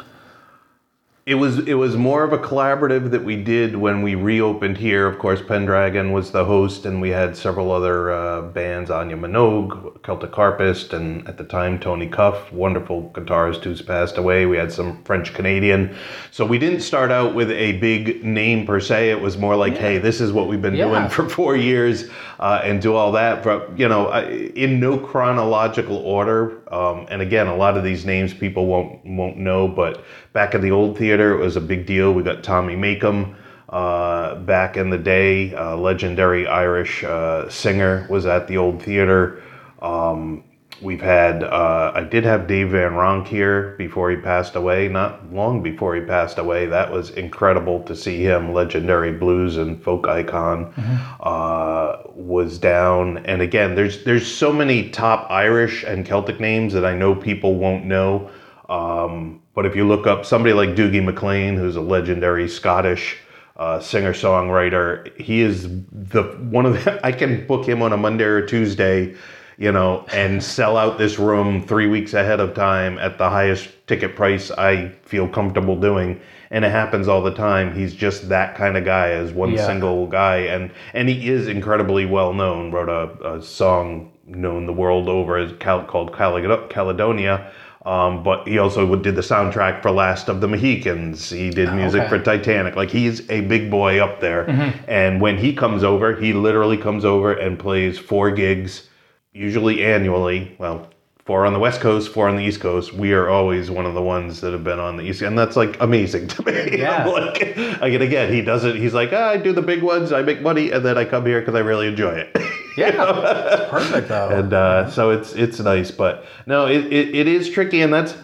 It was it was more of a collaborative that we did when we reopened here. Of course, Pendragon was the host, and we had several other uh, bands: Áine Minogue, Celtic Harpist, and at the time Tony Cuffe, wonderful guitarist who's passed away. We had some French Canadian. So we didn't start out with a big name per se. It was more like, hey, this is what we've been Yeah. doing for four years, uh, and do all that. But you know, in no chronological order. Um, and again, a lot of these names people won't won't know, but back in the old theater, it was a big deal. We got Tommy Makem. Uh, back in the day, a legendary Irish uh, singer was at the old theater. Um, we've had, uh, I did have Dave Van Ronk here before he passed away, not long before he passed away. That was incredible to see him, legendary blues and folk icon, uh, was down. And again, there's there's so many top Irish and Celtic names that I know people won't know. Um, but if you look up somebody like Dougie MacLean, who's a legendary Scottish uh, singer songwriter, he is the one of the, I can book him on a Monday or Tuesday, you know, and sell out this room three weeks ahead of time at the highest ticket price I feel comfortable doing. And it happens all the time. He's just that kind of guy, as one Yeah. single guy, and and he is incredibly well known. Wrote a, a song known the world over as Cal- called Caled- Caledonia. Um, but he also did the soundtrack for Last of the Mohicans. He did music okay. for Titanic. Like he's a big boy up there. And when he comes over, he literally comes over and plays four gigs, usually annually. Well, four on the West Coast, four on the East Coast. We are always one of the ones that have been on the East, and that's like amazing to me. Yeah. like, I'm like, again, he does it. He's like, ah, I do the big ones, I make money, and then I come here because I really enjoy it. Yeah, it's perfect though. and uh, so it's it's nice but no it, it, it is tricky and that's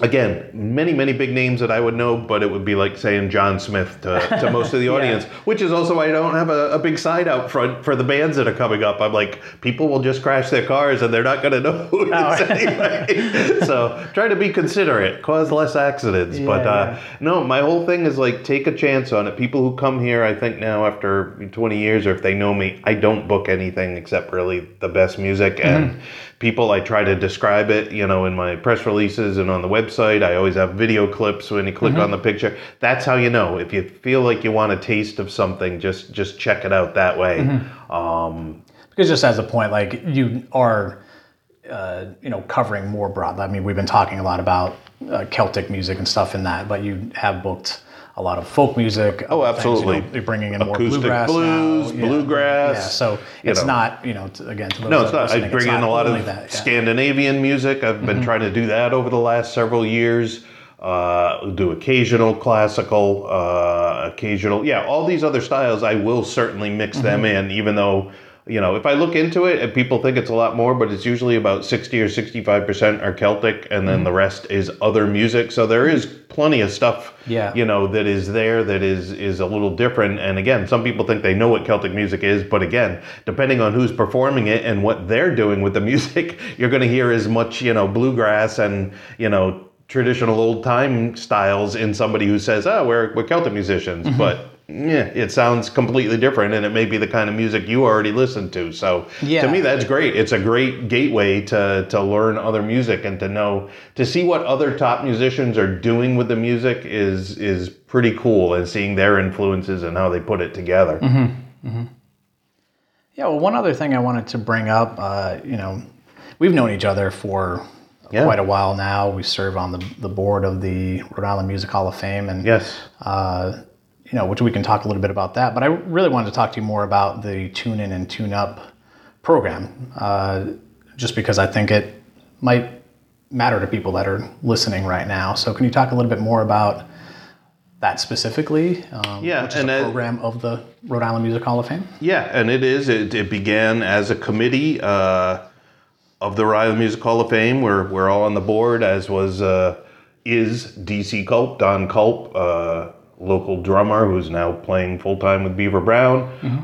again many many big names that i would know but it would be like saying john smith to, to most of the audience which is also why i don't have a, a big side out front for the bands that are coming up. I'm like people will just crash their cars and they're not going to know who it Oh. anyway. So try to be considerate cause less accidents but Yeah, uh, no my whole thing is like take a chance on it. People who come here i think now after 20 years or if they know me i don't book anything except really the best music and people i try to describe it you know in my press releases and on the website. I always have video clips when you click on the picture. That's how you know. If you feel like you want a taste of something just just check it out that way. Um, because just as a point, like you are, uh, you know, covering more broadly. I mean, we've been talking a lot about uh, Celtic music and stuff in that, but you have booked a lot of folk music. Oh, absolutely. things, you know, they're bringing in more Acoustic bluegrass blues, now. Yeah. bluegrass, Yeah, so you it's know. not you know to, again to No, it's not. I bring in a lot of that, yeah. Mm-hmm. Scandinavian music. I've been trying to do that over the last several years. Uh, do occasional classical, uh, occasional, yeah, all these other styles. I will certainly mix them Mm-hmm. in, even though you know if I look into it and people think it's a lot more, but it's usually about sixty or sixty-five percent are Celtic, and then the rest is other music. So there is plenty of stuff, Mm-hmm. Yeah. you know, that is there that is is a little different. And again, some people think they know what Celtic music is, but again, depending on who's performing it and what they're doing with the music, you're going to hear as much, you know, bluegrass and you know traditional old time styles in somebody who says, "Oh, we're we're Celtic musicians," Mm-hmm. but. Yeah, it sounds completely different, and it may be the kind of music you already listen to. So, Yeah. to me, that's great. It's a great gateway to to learn other music and to know to see what other top musicians are doing with the music is is pretty cool, and seeing their influences and how they put it together. Mm-hmm. Yeah, well, one other thing I wanted to bring up, uh, you know, we've known each other for Yeah. quite a while now. We serve on the, the board of the Rhode Island Music Hall of Fame, and Yes. uh, you know, which we can talk a little bit about that. But I really wanted to talk to you more about the Tune In and Tune Up program, uh, just because I think it might matter to people that are listening right now. So, can you talk a little bit more about that specifically? Um, Yeah, which is and a program of the Rhode Island Music Hall of Fame. Yeah, and it is. It, it began as a committee uh, of the Rhode Island Music Hall of Fame. We're, we're all on the board, as was uh, is DC Culp, Don Culp, uh, local drummer who's now playing full time with Beaver Brown.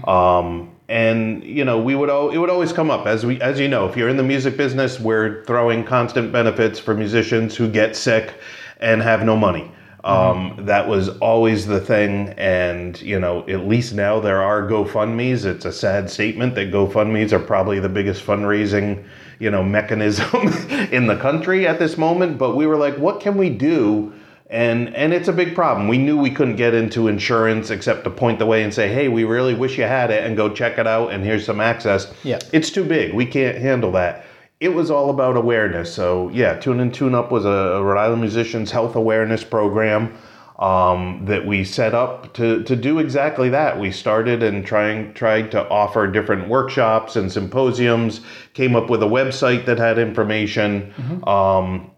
Um, and you know, we would al- it would always come up as we as you know, if you're in the music business, we're throwing constant benefits for musicians who get sick and have no money. Um, that was always the thing, and you know, at least now there are GoFundmes. It's a sad statement that GoFundmes are probably the biggest fundraising, you know, mechanism in the country at this moment. But we were like, what can we do? And and it's a big problem. We knew we couldn't get into insurance except to point the way and say, hey, we really wish you had it, and go check it out, and here's some access. Yeah. It's too big. We can't handle that. It was all about awareness. So yeah, Tune In Tune Up was a, Rhode Island Musicians Health Awareness Program um, that we set up to, to do exactly that. We started and trying tried to offer different workshops and symposiums. Came up with a website that had information. Um,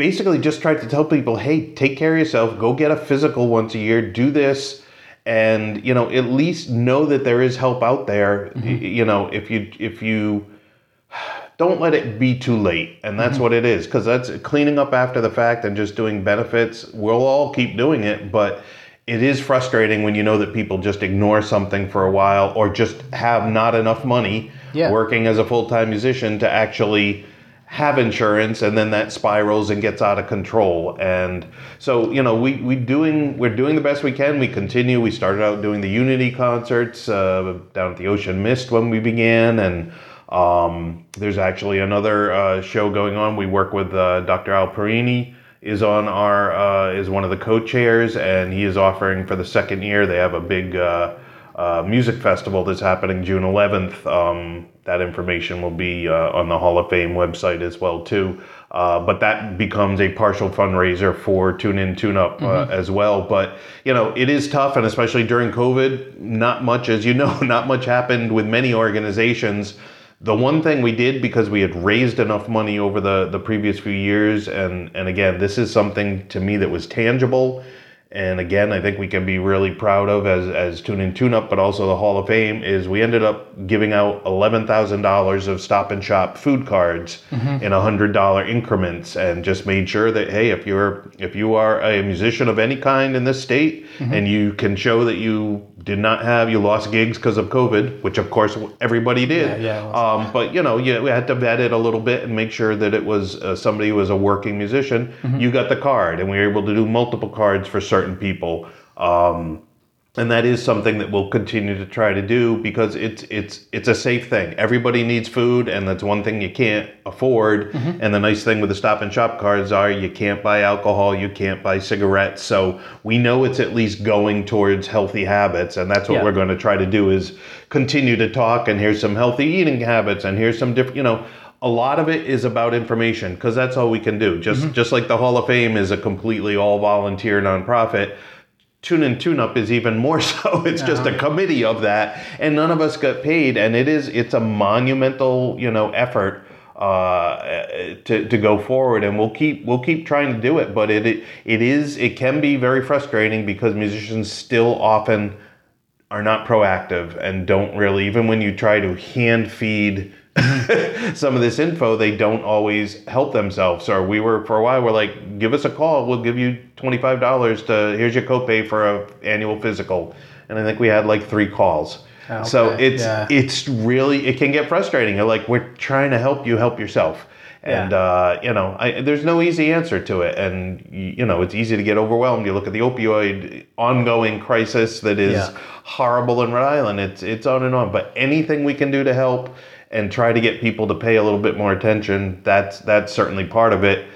basically, just tried to tell people, hey, take care of yourself. Go get a physical once a year. Do this and you know at least know that there is help out there mm-hmm. Y- you know if you if you don't let it be too late and that's mm-hmm. what it is because that's cleaning up after the fact and just doing benefits we'll all keep doing it but it is frustrating when you know that people just ignore something for a while or just have not enough money Yeah. working as a full-time musician to actually have insurance and then that spirals and gets out of control. And so you know we we doing we're doing the best we can. We continue. We started out doing the unity concerts uh, down at the ocean mist when we began. And um, there's actually another uh, show going on. We work with uh, dr al perini is on our uh, is one of the co-chairs and he is offering for the second year. They have a big uh, music festival that's happening June 11th. Um, that information will be uh, on the Hall of Fame website as well too. Uh, but that becomes a partial fundraiser for Tune In, Tune Up uh, as well. But you know, it is tough, and especially during COVID, not much, as you know, not much happened with many organizations. The one thing we did because we had raised enough money over the, the previous few years, and, and again, this is something to me that was tangible. And again, I think we can be really proud of as, as Tune In Tune Up, but also the Hall of Fame, is we ended up giving out $11,000 of stop and shop food cards in $100 increments and just made sure that, hey, if you're, if you are a musician of any kind in this state and you can show that you did not have, you lost gigs because of COVID, which of course everybody did. Yeah, yeah, Um, but you know, you we had to vet it a little bit and make sure that it was uh, somebody who was a working musician. You got the card, and we were able to do multiple cards for certain people. Um, and that is something that we'll continue to try to do because it's it's it's a safe thing. Everybody needs food, and that's one thing you can't afford. And the nice thing with the Stop and Shop cards are you can't buy alcohol, you can't buy cigarettes. So we know it's at least going towards healthy habits, and that's what Yeah. we're going to try to do is continue to talk. And here's some healthy eating habits, and here's some different, you know. A lot of it is about information because that's all we can do. Just just like the Hall of Fame is a completely all volunteer nonprofit, Tune in Tune Up is even more so. It's just a committee of that, and none of us got paid. And it is it's a monumental you know effort uh, to, to go forward and we'll keep we'll keep trying to do it but it, it it is it can be very frustrating because musicians still often are not proactive and don't really even when you try to hand feed some of this info they don't always help themselves. Or we were for a while we're like give us a call we'll give you $25 to here's your copay for a annual physical. And i think we had like three calls. Oh, so it's yeah. it's really it can get frustrating. You're like we're trying to help you help yourself. And Yeah. uh, you know I, there's no easy answer to it. And you know it's easy to get overwhelmed. You look at the opioid ongoing crisis that is Yeah. horrible in rhode island. It's it's on and on. But anything we can do to help and try to get people to pay a little bit more attention that's that's certainly part of it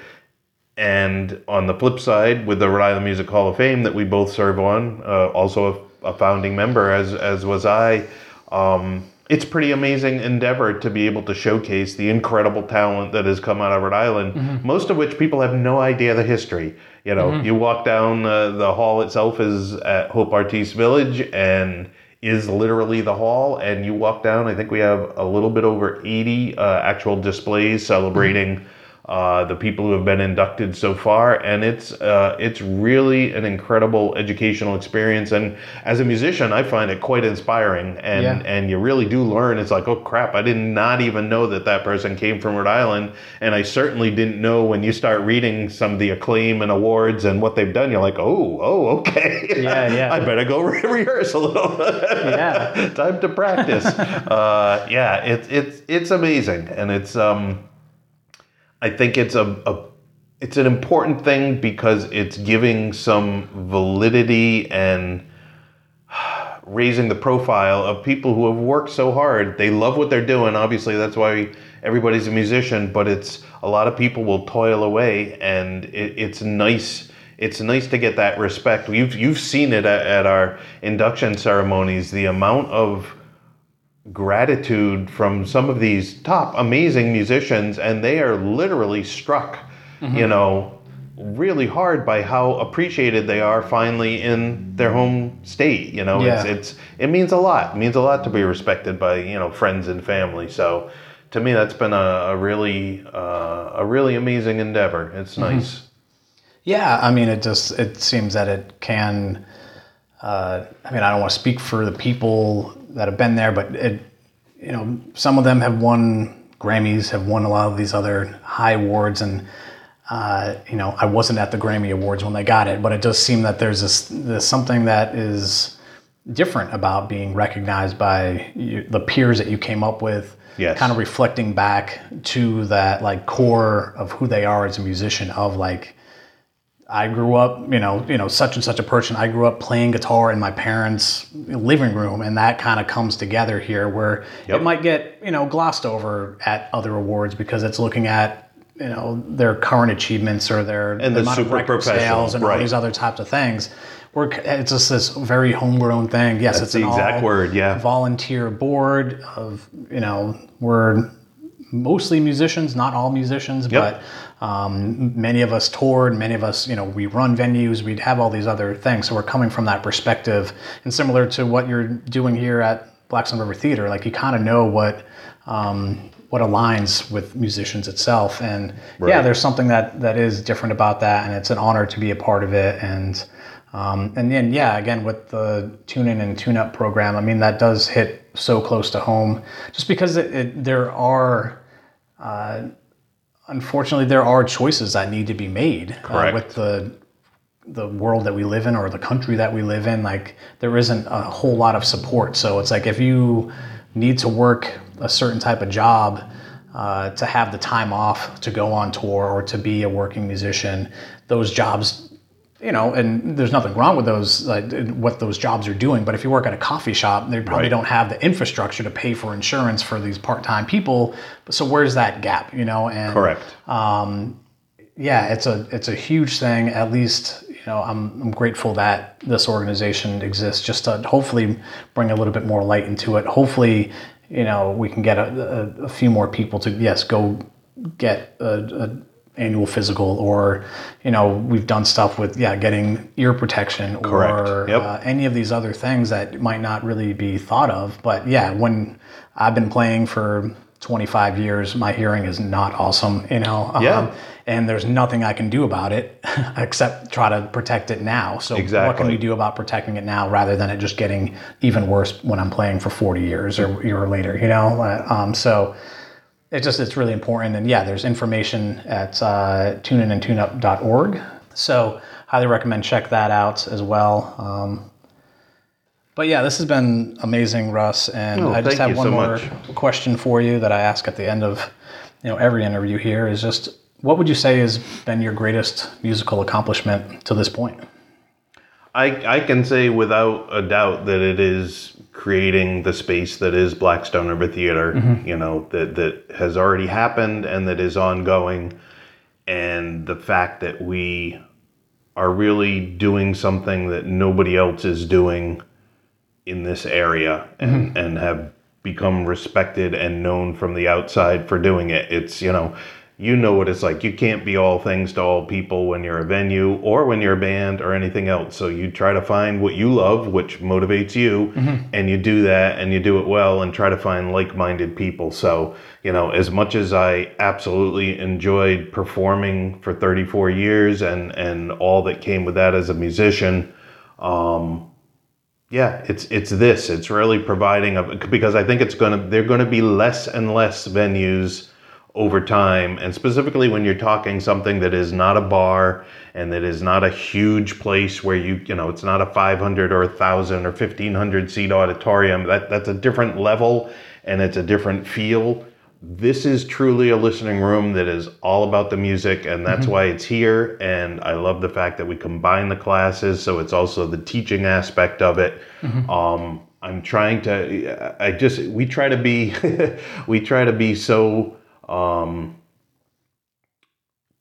and on the flip side, with the Rhode Island Music Hall of Fame that we both serve on, uh, also a, a founding member, as as was I. Um, it's pretty amazing endeavor to be able to showcase the incredible talent that has come out of Rhode Island. Most of which people have no idea the history. You know, you walk down uh, the hall itself is at Hope Artiste Village and is literally the hall. And you walk down. I think we have a little bit over eighty uh, actual displays celebrating uh, the people who have been inducted so far, and it's uh, it's really an incredible educational experience. And as a musician, I find it quite inspiring, and Yeah. and you really do learn. It's like, oh crap, I did not even know that that person came from Rhode Island, and I certainly didn't know when you start reading some of the acclaim and awards and what they've done. You're like, oh, oh, okay, Yeah, yeah. I better go re- rehearse a little. Yeah. time to practice. uh, yeah, it's it's it's amazing, and it's um. I think it's a, a it's an important thing because it's giving some validity and raising the profile of people who have worked so hard. They love what they're doing. Obviously, that's why everybody's a musician. But it's a lot of people will toil away, and it, it's nice. It's nice to get that respect. You've you've seen it at, at our induction ceremonies. The amount of gratitude from some of these top amazing musicians and they are literally struck Mm-hmm. you know really hard by how appreciated they are finally in their home state you know it's Yeah. it's it means a lot it means a lot to be respected by you know friends and family so to me that's been a, a really uh, a really amazing endeavor it's Mm-hmm. nice Yeah, I mean, it just it seems that it can. Uh, I mean, I don't want to speak for the people that have been there, but it, you know, some of them have won Grammys, have won a lot of these other high awards, and uh, you know, I wasn't at the Grammy Awards when they got it, but it does seem that there's this there's something that is different about being recognized by you, the peers that you came up with. Yes. Kind of reflecting back to that like core of who they are as a musician of like I grew up, you know, you know, such and such a person. I grew up playing guitar in my parents' living room, and that kind of comes together here, where Yep. it might get, you know, glossed over at other awards because it's looking at, you know, their current achievements or their And the amount super professional, sales and all these other types of things. Where it's just this very homegrown thing. Yes, That's it's the an exact word, yeah. volunteer board of, you know, we're mostly musicians, not all musicians, but um, many of us toured, many of us, you know, we run venues, we'd have all these other things. So we're coming from that perspective. And similar to what you're doing here at Blackstone River Theater, like you kind of know what. Um, what aligns with musicians itself and yeah there's something that that is different about that and it's an honor to be a part of it and um, and then yeah again with the tune in and tune up program i mean that does hit so close to home just because it, it, there are uh, unfortunately there are choices that need to be made uh, with the the world that we live in or the country that we live in like there isn't a whole lot of support. So it's like if you need to work a certain type of job uh, to have the time off to go on tour or to be a working musician those jobs you know and there's nothing wrong with those like what those jobs are doing but if you work at a coffee shop they probably Right. don't have the infrastructure to pay for insurance for these part-time people so where's that gap you know and correct um, yeah, it's a it's a huge thing. At least you know I'm I'm grateful that this organization exists, just to hopefully bring a little bit more light into it. Hopefully, you know we can get a, a, a few more people to yes go get a, a annual physical, or you know, we've done stuff with yeah, getting ear protection, or Yep. uh, any of these other things that might not really be thought of. But yeah, when I've been playing for 25 years, my hearing is not awesome, you know. um, Yeah. and there's nothing I can do about it except try to protect it now. So what can we do about protecting it now rather than it just getting even worse when I'm playing for 40 years or or later, you know? Uh, Um, so it's just it's really important. And yeah there's information at uh, tuneinandtuneup.org so highly recommend check that out as well. Um, but yeah this has been amazing russ. And Oh, i just have one so more much. question for you that i ask at the end of you know every interview here is just what would you say has been your greatest musical accomplishment to this point I, I can say without a doubt that it is creating the space that is Blackstone River Theater, mm-hmm. you know, that, that has already happened and that is ongoing. And the fact that we are really doing something that nobody else is doing in this area and, mm-hmm. and have become respected and known from the outside for doing it. It's, you know, you know what it's like. You can't be all things to all people when you're a venue or when you're a band or anything else. So you try to find what you love, which motivates you, and you do that and you do it well and try to find like minded people. So, you know, as much as I absolutely enjoyed performing for 34 years and, and all that came with that as a musician, um, yeah, it's it's this. It's really providing a because I think it's gonna they're gonna be less and less venues over time, and specifically when you're talking something that is not a bar and that is not a huge place where you you know it's not a 500 or a thousand or 1500 seat auditorium. That that's a different level and it's a different feel. This is truly a listening room that is all about the music, and that's why it's here. And I love the fact that we combine the classes, so it's also the teaching aspect of it. Um, I'm trying to. I just we try to be we try to be so um,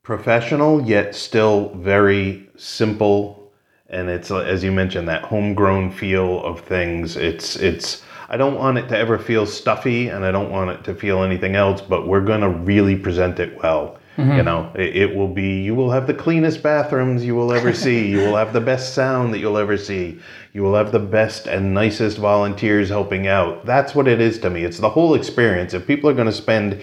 professional yet still very simple. And it's uh, as you mentioned that homegrown feel of things. It's it's i don't want it to ever feel stuffy and i don't want it to feel anything else but we're going to really present it well. You know it, it will be you will have the cleanest bathrooms you will ever see. You will have the best sound that you'll ever see. You will have the best and nicest volunteers helping out. That's what it is to me. It's the whole experience. If people are going to spend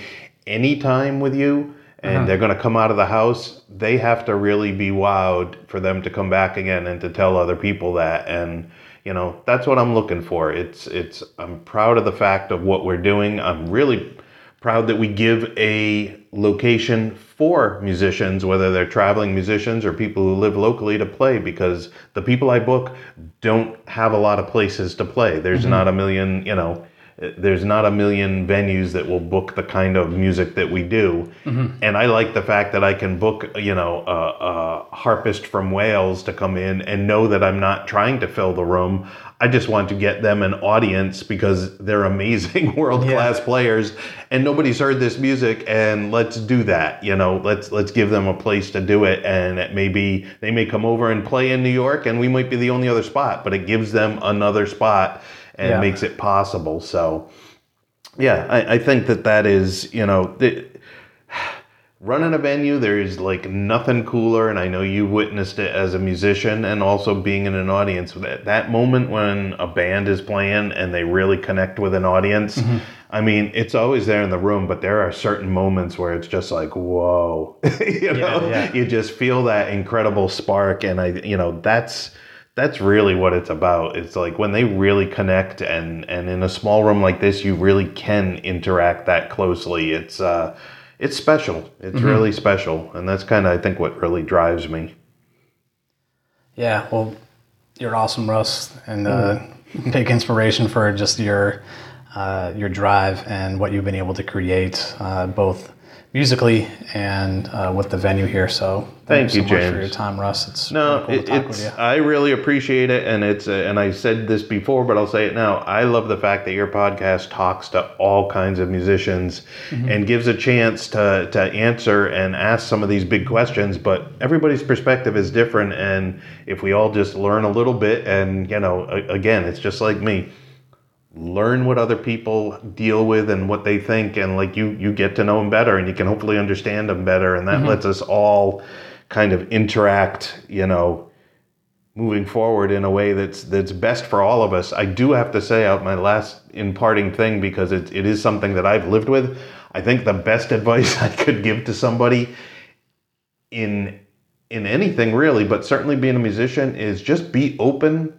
any time with you and uh-huh. they're going to come out of the house, they have to really be wowed for them to come back again and to tell other people that. And you know, that's what I'm looking for. It's it's I'm proud of the fact of what we're doing. I'm really proud that we give a location for musicians, whether they're traveling musicians or people who live locally to play, because the people I book don't have a lot of places to play. There's mm-hmm. not a million, you know, there's not a million venues that will book the kind of music that we do. Mm-hmm. And I like the fact that I can book, you know, a, a harpist from Wales to come in and know that I'm not trying to fill the room. I just want to get them an audience because they're amazing world class players and nobody's heard this music and let's do that you know let's let's give them a place to do it and it may be they may come over and play in New York and we might be the only other spot but it gives them another spot and Yeah. makes it possible so yeah I, I think that that is you know the, running a venue there is like nothing cooler and i know you witnessed it as a musician and also being in an audience that, that moment when a band is playing and they really connect with an audience mm-hmm. i mean it's always there in the room but there are certain moments where it's just like whoa you know yeah. you just feel that incredible spark and i you know that's that's really what it's about. It's like when they really connect and and in a small room like this you really can interact that closely. It's uh it's special. It's really special. And that's kind of i think what really drives me. Yeah, well, you're awesome, Russ, and uh, big inspiration for just your uh, your drive and what you've been able to create, uh, both musically and uh, with the venue here. So Thank you, so much for your time, Russ. It's No, really cool it, to talk it's. with you. I really appreciate it, and it's. Uh, and I said this before, but I'll say it now. I love the fact that your podcast talks to all kinds of musicians Mm-hmm. and gives a chance to to answer and ask some of these big questions. But everybody's perspective is different, and if we all just learn a little bit, and you know, a, again, it's just like me. Learn what other people deal with and what they think and like you you get to know them better and you can hopefully understand them better and that mm-hmm. lets us all kind of interact you know moving forward in a way that's that's best for all of us. I do have to say out my last imparting thing because it, it is something that i've lived with i think the best advice i could give to somebody in in anything really but certainly being a musician is just be open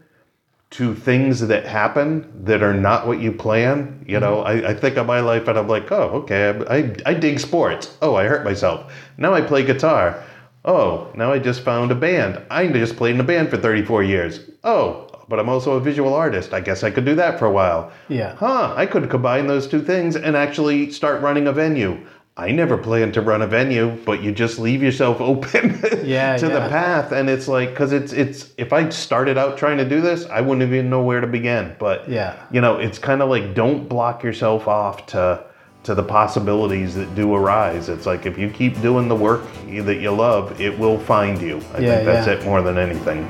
to things that happen that are not what you plan. You know, mm-hmm. I, I think of my life and I'm like, oh, okay, I, I, I dig sports. Oh, I hurt myself. Now I play guitar. Oh, now I just found a band. I just played in a band for 34 years. Oh, but I'm also a visual artist. I guess I could do that for a while. Yeah. Huh, I could combine those two things and actually start running a venue. I never plan to run a venue, but you just leave yourself open Yeah, to the path and it's like cuz it's it's if I started out trying to do this, I wouldn't even know where to begin. But Yeah. you know, it's kind of like don't block yourself off to to the possibilities that do arise. It's like if you keep doing the work that you love, it will find you. I Yeah, think that's yeah. it more than anything.